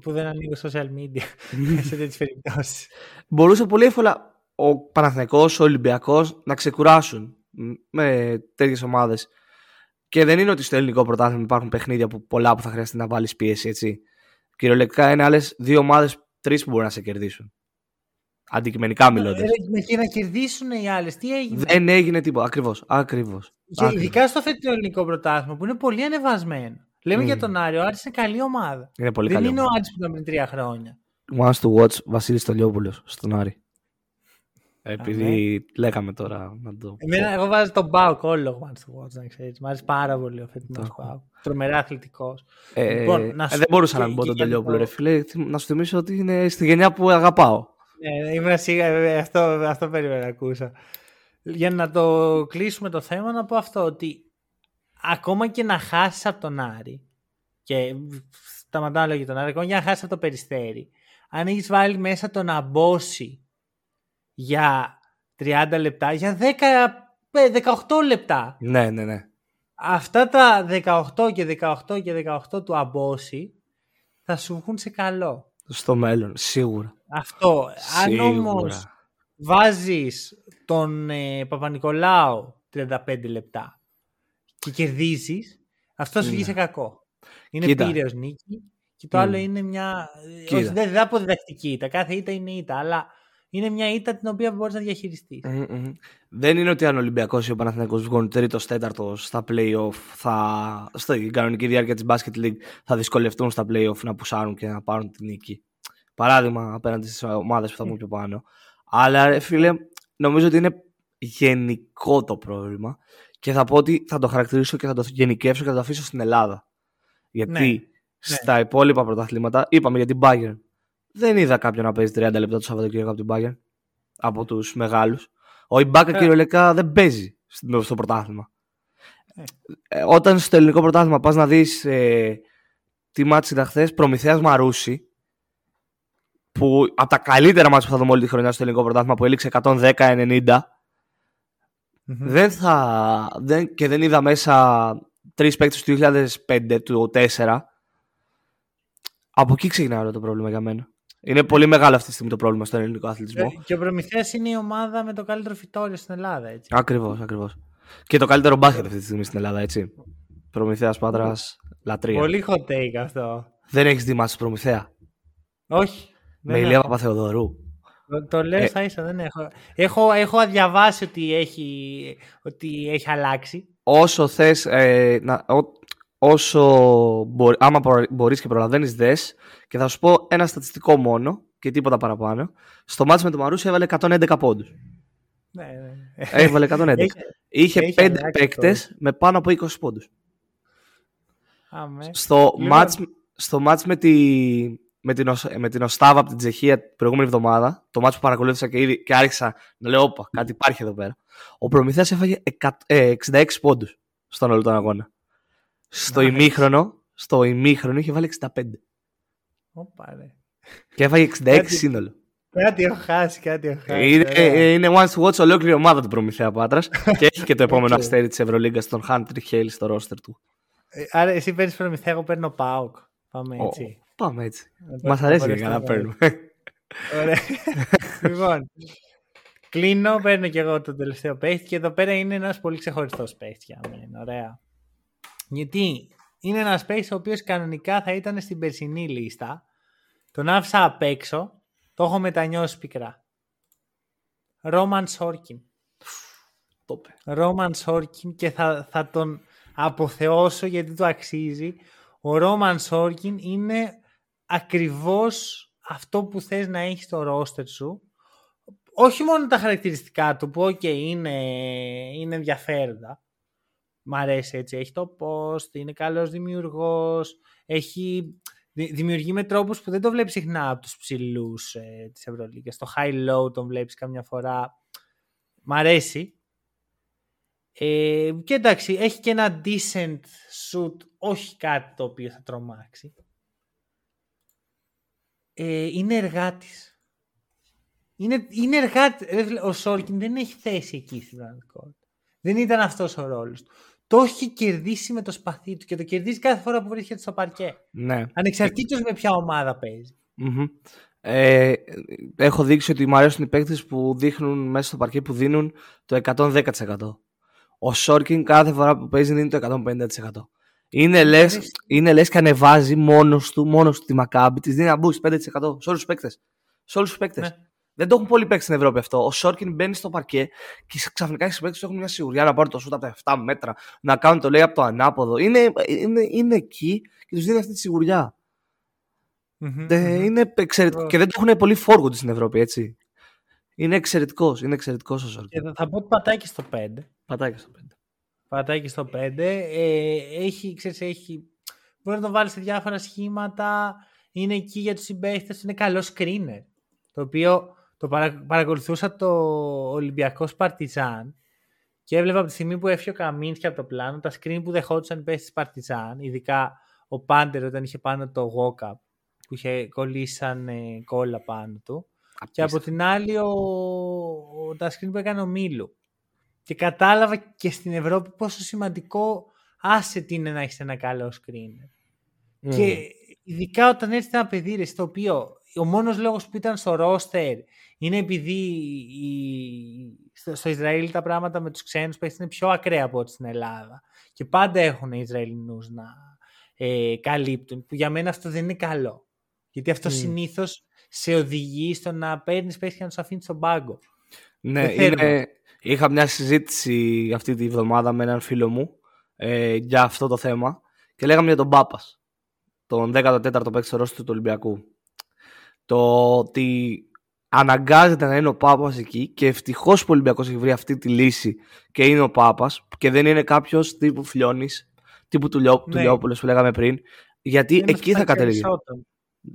που δεν ανοίγω social media σε τέτοιες περιπτώσεις. Μπορούσε πολύ εύκολα ο Παναθηναϊκός, ο Ολυμπιακός να ξεκουράσουν με τέτοιες ομάδες. Και δεν είναι ότι στο ελληνικό πρωτάθλημα υπάρχουν παιχνίδια που πολλά που θα χρειαστεί να βάλεις πίεση, έτσι. Κυριολεκτικά είναι άλλες δύο ομάδες, τρεις που μπορούν να σε κερδίσουν. Αντικειμενικά μιλώντας. Και να κερδίσουν οι άλλες, τι έγινε; Δεν έγινε τίποτα. Ακριβώς. Ακριβώς. Και ειδικά στο φετινό ελληνικό πρωτάθλημα που είναι πολύ ανεβασμένο. Λέμε mm. για τον Άριο, ο Άρης είναι καλή ομάδα. Είναι πολύ Δεν καλή είναι ομάδα. ο Άρης που ήταν πριν τρία χρόνια. Wants to watch Βασίλης Στολιόπουλος στον Άρη. Επειδή ναι. λέγαμε τώρα να το. Εμένα, εγώ βάζω τον Μπάουκ όλο Wants to watch, να ξέρεις. Μ' αρέσει πάρα πολύ ο φετινός Μπάουκ. Τρομερά αθλητικός. Ε, λοιπόν, να ε, δεν μπορούσα να μην πω τον Τελειόπουλο, ρε φίλε. Να σου θυμίσω ότι είναι στη γενιά που αγαπάω. Ναι, είμαι σίγουρα, αυτό, αυτό περίμενα να ακούσω. Για να το κλείσουμε το θέμα, να πω αυτό ότι ακόμα και να χάσεις από τον Άρη και σταματάω λόγια τον Άρη, ακόμα και να χάσεις από το Περιστέρι, αν έχεις βάλει μέσα τον Αμπόση για 30 λεπτά, για 10, 18 λεπτά. Ναι, ναι, ναι. Αυτά τα 18 και 18 και 18 του Αμπόση θα σου βγουν σε καλό. Στο μέλλον, σίγουρα. Αυτό. Σίγουρα. Αν όμως βάζεις τον ε, Παπα-Νικολάου 35 λεπτά και κερδίζεις, αυτό σου βγει σε κακό. Είναι πύρεο νίκη και το άλλο είναι μια. Όχι, δεν θα πω διδακτική Τα Κάθε ήττα είναι ήττα, αλλά είναι μια ήττα την οποία μπορείς να διαχειριστείς. Δεν είναι ότι αν ο Ολυμπιακός ή ο Παναθηναϊκός βγουν τρίτο-τέταρτο στα playoff, θα, στην κανονική διάρκεια της Basket League θα δυσκολευτούν στα playoff να πουσάρουν και να πάρουν την νίκη. Παράδειγμα απέναντι στις ομάδες που θα βγουν πιο πάνω. Αλλά φίλε, νομίζω ότι είναι γενικό το πρόβλημα και θα πω ότι θα το χαρακτηρίσω και θα το γενικεύσω και θα το αφήσω στην Ελλάδα. Γιατί ναι. στα ναι. υπόλοιπα πρωταθλήματα, είπαμε για την Bayern. Δεν είδα κάποιον να παίζει 30 λεπτά το Σαββατοκύριακο από την Bayern. Από τους μεγάλους. Ο Ιμπάκα yeah. κυριολεκτικά δεν παίζει στο πρωτάθλημα. Yeah. Ε, όταν στο ελληνικό πρωτάθλημα πας να δεις ε, τι μάτι ήταν χθες, Προμηθέας Μαρούση, που από τα καλύτερα μάτια που θα δούμε όλη τη χρονιά στο ελληνικό πρωτάθλημα που έληξε 110-90 Mm-hmm. Δεν θα, δεν, και δεν είδα μέσα τρεις παίκτες του 2005, του 2004. Από εκεί ξεκινάει το πρόβλημα για μένα. Είναι πολύ μεγάλο αυτή τη στιγμή το πρόβλημα στον ελληνικό αθλητισμό. Ε, και ο Προμηθέας είναι η ομάδα με το καλύτερο φυτόριο στην Ελλάδα. Έτσι. Ακριβώς, ακριβώς. Και το καλύτερο μπάσκετ αυτή τη στιγμή στην Ελλάδα, έτσι. Προμηθέας Πάτρας, λατρεία. Πολύ hot take αυτό. Δεν έχεις δει μάτσο Προμηθέα; Όχι. Με ηλία Παπαθεοδωρού. Το λέω ε, ίσα δεν έχω. έχω. Έχω διαβάσει ότι έχει, ότι έχει αλλάξει. Όσο θες, ε, να, όσο μπορεί, άμα μπορείς και προλαβαίνεις δες και θα σου πω ένα στατιστικό μόνο και τίποτα παραπάνω. Στο μάτι με το Μαρούσι έβαλε 111 πόντους. Ναι, ναι. Έβαλε 111. Είχε έχει 5 παίκτες με πάνω από 20 πόντους. Στο, μάτς, στο μάτς με τη, με την, με την Οστάβα από την Τσεχία την προηγούμενη εβδομάδα, το μάτσο που παρακολούθησα και, ήδη, και άρχισα να λέω: Όπα, κάτι υπάρχει εδώ πέρα. Ο Προμηθέας έφαγε 66 ε, πόντους στον όλο τον αγώνα. Στο nice. ημίχρονο, στο ημίχρονο είχε βάλει 65. Όπα, ρε. Και έφαγε 66 σύνολο. Κάτι έχω χάσει, κάτι έχω χάσει. Είναι, ε, είναι one to watch ολόκληρη ομάδα του Προμηθέα Πάτρας και έχει και το επόμενο αστέρι της Ευρωλίγκας, τον Χάντρι Χέιλ στο ρόστερ του. Ε, άρα, εσύ παίρνεις Προμηθέα, εγώ παίρνω Πάοκ. Πάμε έτσι. Πάμε έτσι. Μας αρέσει για να παίρνουμε. Ωραία. λοιπόν, κλείνω, παίρνω και εγώ το τελευταίο παίχτη και εδώ πέρα είναι ένας πολύ ξεχωριστός παίχτη για μένα. Ωραία. Γιατί είναι ένας παίχτη ο οποίος κανονικά θα ήταν στην περσινή λίστα. Τον άφησα απ' έξω. Το έχω μετανιώσει πικρά. Ρόμαν Σόρκιν. Ρόμαν Σόρκιν και θα, θα τον αποθεώσω γιατί το αξίζει. Ο Ρόμαν Σόρκιν είναι ακριβώς αυτό που θες να έχεις στο ρόστερ σου. Όχι μόνο τα χαρακτηριστικά του που okay, είναι, είναι ενδιαφέροντα. Μ' αρέσει έτσι, έχει το post, είναι καλός δημιουργός, έχει, δημιουργεί με τρόπους που δεν το βλέπεις συχνά από τους ψηλούς ε, της Ευρωλίγκας. Το high-low τον βλέπεις καμιά φορά. Μ' αρέσει. Ε, και εντάξει, έχει και ένα decent shoot, όχι κάτι το οποίο θα τρομάξει. Ε, είναι εργάτης. Είναι, είναι εργάτης. Ο Σόρκιν δεν έχει θέση εκεί στην πραγματικότητα. Δεν ήταν αυτός ο ρόλος του. Το έχει κερδίσει με το σπαθί του και το κερδίζει κάθε φορά που βρίσκεται στο παρκέ. Ναι. Ανεξαρτήτως με ποια ομάδα Ε, έχω δείξει ότι μου αρέσουν οι παίκτες που δείχνουν μέσα στο παρκέ που δίνουν το 110%. Ο Σόρκιν κάθε φορά που παίζει δίνει το 150%. Είναι λε είναι λες και ανεβάζει μόνος του, μόνος του τη Μακάμπη, της δίνει ένα boost 5% σε όλους τους παίκτες. Σε όλους τους παίκτες. Ναι. Δεν το έχουν πολύ παίξει στην Ευρώπη αυτό. Ο Σόρκιν μπαίνει στο παρκέ και ξαφνικά οι παίκτες έχουν μια σιγουριά να πάρουν το σούτ από τα 7 μέτρα, να κάνουν το λέει από το ανάποδο. Είναι, είναι, είναι εκεί και τους δίνει αυτή τη σιγουριά. Mm-hmm, είναι εξαιρετικό. Και δεν το έχουν πολύ φόργοντι στην Ευρώπη, έτσι. Είναι εξαιρετικός. Είναι εξαιρετικός ο Σόρκιν. Και θα πω ότι πατάει και στο 5. Πατάει και στο 5. Πατάει και στο 5. Ε, έχει, ξέρεις, έχει... Μπορεί να το βάλεις σε διάφορα σχήματα. Είναι εκεί για τους συμπαίχτες. Είναι καλό screener. Το οποίο το παρακολουθούσα το Ολυμπιακός Παρτιζάν και έβλεπα από τη στιγμή που έφυγε ο Καμίνσκι από το πλάνο τα screen που δεχόντουσαν οι παίχτες της Παρτιζάν. Ειδικά ο Πάντερ όταν είχε πάνω το walk-up που είχε κολλήσαν ε, κόλλα πάνω του. Και από την άλλη ο, ο, τα screen που έκανε ο Μίλου. Και κατάλαβα και στην Ευρώπη πόσο σημαντικό asset είναι να έχεις ένα καλό screener. Mm. Και ειδικά όταν έρθει ένα παιδί στο οποίο ο μόνος λόγος που ήταν στο roster είναι επειδή η... στο, στο, Ισραήλ τα πράγματα με τους ξένους παίχτες είναι πιο ακραία από ό,τι στην Ελλάδα. Και πάντα έχουν οι Ισραηλινούς να ε, καλύπτουν, που για μένα αυτό δεν είναι καλό. Γιατί αυτό mm. συνήθως σε οδηγεί στο να παίρνεις παίχτες και να του αφήνει στον πάγκο. Ναι, είναι, Είχα μια συζήτηση αυτή τη βδομάδα με έναν φίλο μου ε, για αυτό το θέμα και λέγαμε για τον Πάπας. Τον 14ο παίκτη στο του Ολυμπιακού. Το ότι αναγκάζεται να είναι ο Πάπας εκεί και ευτυχώς που ο Ολυμπιακός έχει βρει αυτή τη λύση και είναι ο Πάπας και δεν είναι κάποιος τύπου Φλιώνη, τύπου του, Λιώ, ναι. που λέγαμε πριν. Γιατί εκεί θα κατέληγε.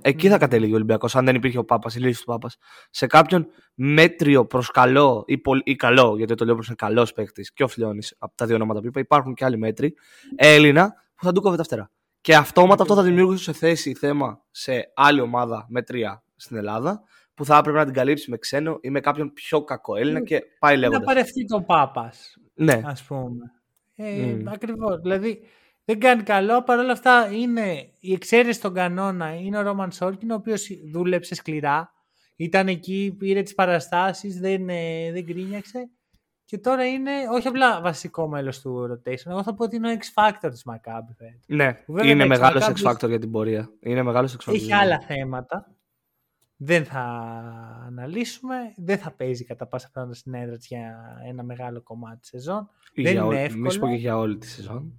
Εκεί θα κατέληγε ο Ολυμπιακός, αν δεν υπήρχε ο Πάπας, η λύση του Πάπας. Σε κάποιον μέτριο προς καλό ή, πολ... ή καλό, γιατί το λέω είναι καλός παίκτης και ο Φλιώνη από τα δύο ονόματα που είπα, υπάρχουν και άλλοι μέτροι, Έλληνα που θα του κόβει τα φτερά. Και αυτόματα αυτό θα δημιουργήσει σε θέση θέμα σε άλλη ομάδα μετρία στην Ελλάδα, που θα έπρεπε να την καλύψει με ξένο ή με κάποιον πιο κακό Έλληνα και πάει λέγοντας. Να παρευτεί τον Πάπας. Ναι. Α πούμε. Ε, mm. Ακριβώς. Δηλαδή, δεν κάνει καλό. Παρ' όλα αυτά είναι η εξαίρεση στον κανόνα είναι ο Ρόμαν Σόρκιν, ο οποίος δούλεψε σκληρά. Ήταν εκεί, πήρε τις παραστάσεις, δεν, ε, δεν γκρίνιαξε. Και τώρα είναι όχι απλά βασικό μέλος του rotation. Εγώ θα πω ότι είναι ο X Factor της Maccabi. Ναι, είναι μεγάλος X Factor για την πορεία. Είναι μεγάλος X Factor. Έχει άλλα θέματα. Δεν θα αναλύσουμε. Δεν θα παίζει κατά πάσα πιθανότητα στην έδρα για ένα μεγάλο κομμάτι της σεζόν. δεν είναι εύκολο. Μη πω και για όλη τη σεζόν.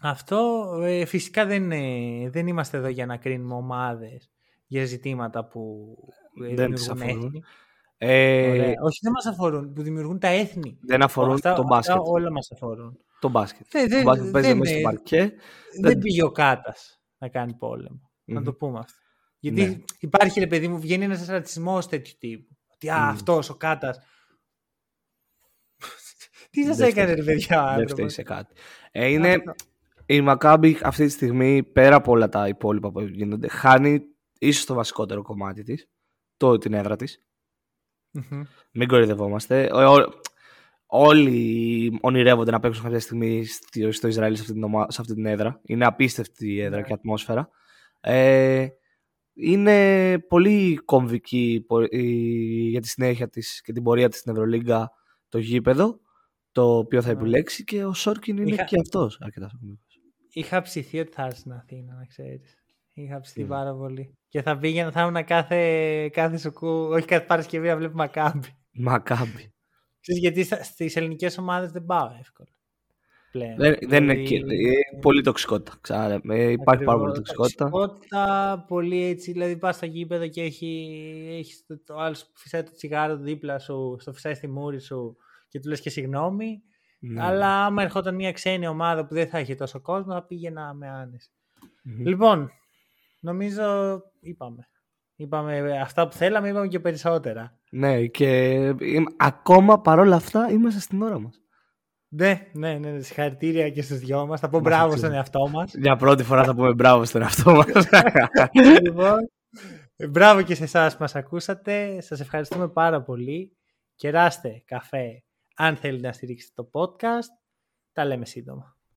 Αυτό ε, φυσικά δεν, δεν είμαστε εδώ για να κρίνουμε ομάδες για ζητήματα που ε, δεν δημιουργούν έθνη. Ε... Όχι, δεν μας αφορούν, που δημιουργούν τα έθνη. Δεν αφορούν αυτά, το μπάσκετ. Αυτά όλα μας αφορούν. Το μπάσκετ. Δεν, δεν, το μπάσκετ δεν, μέσα στο παρκέ. Δεν, πήγε ο Κάτας να κάνει πόλεμο. Mm-hmm. Να το πούμε αυτό. Γιατί ναι. υπάρχει, ρε παιδί μου, βγαίνει ένας ρατσισμός τέτοιου τύπου. Ότι α, mm. αυτός ο Κάτας. Τι σας έκανε, ρε παιδιά. Δεν φταίει σε κάτι. Ε, είναι, η Μακάμπη αυτή τη στιγμή, πέρα από όλα τα υπόλοιπα που γίνονται, χάνει ίσως το βασικότερο κομμάτι της, το, την έδρα της. Mm-hmm. Μην κορυδευόμαστε. Όλοι ονειρεύονται να παίξουν κάποια στιγμή στο Ισραήλ σε αυτή την, σε αυτή την έδρα. Είναι απίστευτη η έδρα yeah. Ναι. και η ατμόσφαιρα. Ε, είναι πολύ κομβική για τη συνέχεια της και την πορεία της στην Ευρωλίγκα το γήπεδο το οποίο θα επιλέξει και ο Σόρκιν είναι Είχα... και αυτός αρκετά Είχα ψηθεί ότι θα έρθει στην Αθήνα, να ξέρεις. Είχα ψηθεί mm. πάρα πολύ. Και θα πήγαινα, θα ήμουν κάθε, κάθε σουκού, όχι κάθε Παρασκευή να βλέπει Μακάμπι. Μακάμπι. γιατί στις ελληνικές ομάδες δεν πάω εύκολα. Πλέον. Δεν, δεν είναι ε, πολύ τοξικότητα. Ξάρα, ε, υπάρχει πάρα πολύ τοξικότητα. Τοξικότητα, πολύ έτσι. Δηλαδή πας στο γήπεδο και έχει, έχεις το, το άλλο που φυσάει το τσιγάρο δίπλα σου, στο φυσάει στη μούρη σου και του λες και συγγνώμη. Ναι. Αλλά άμα ερχόταν μια ξένη ομάδα που δεν θα είχε τόσο κόσμο, θα πήγαινα με άνεση. Mm-hmm. Λοιπόν, νομίζω είπαμε. Είπαμε αυτά που θέλαμε, είπαμε και περισσότερα. Ναι, και ακόμα παρόλα αυτά είμαστε στην ώρα μας. Ναι, ναι, ναι, συγχαρητήρια και στους δυο μας. Θα πω μπράβο στον εαυτό μας. Για πρώτη φορά θα πούμε μπράβο στον εαυτό μας. λοιπόν, μπράβο και σε εσάς που μας ακούσατε. Σας ευχαριστούμε πάρα πολύ. Κεράστε καφέ αν θέλετε να στηρίξετε το podcast. Τα λέμε σύντομα.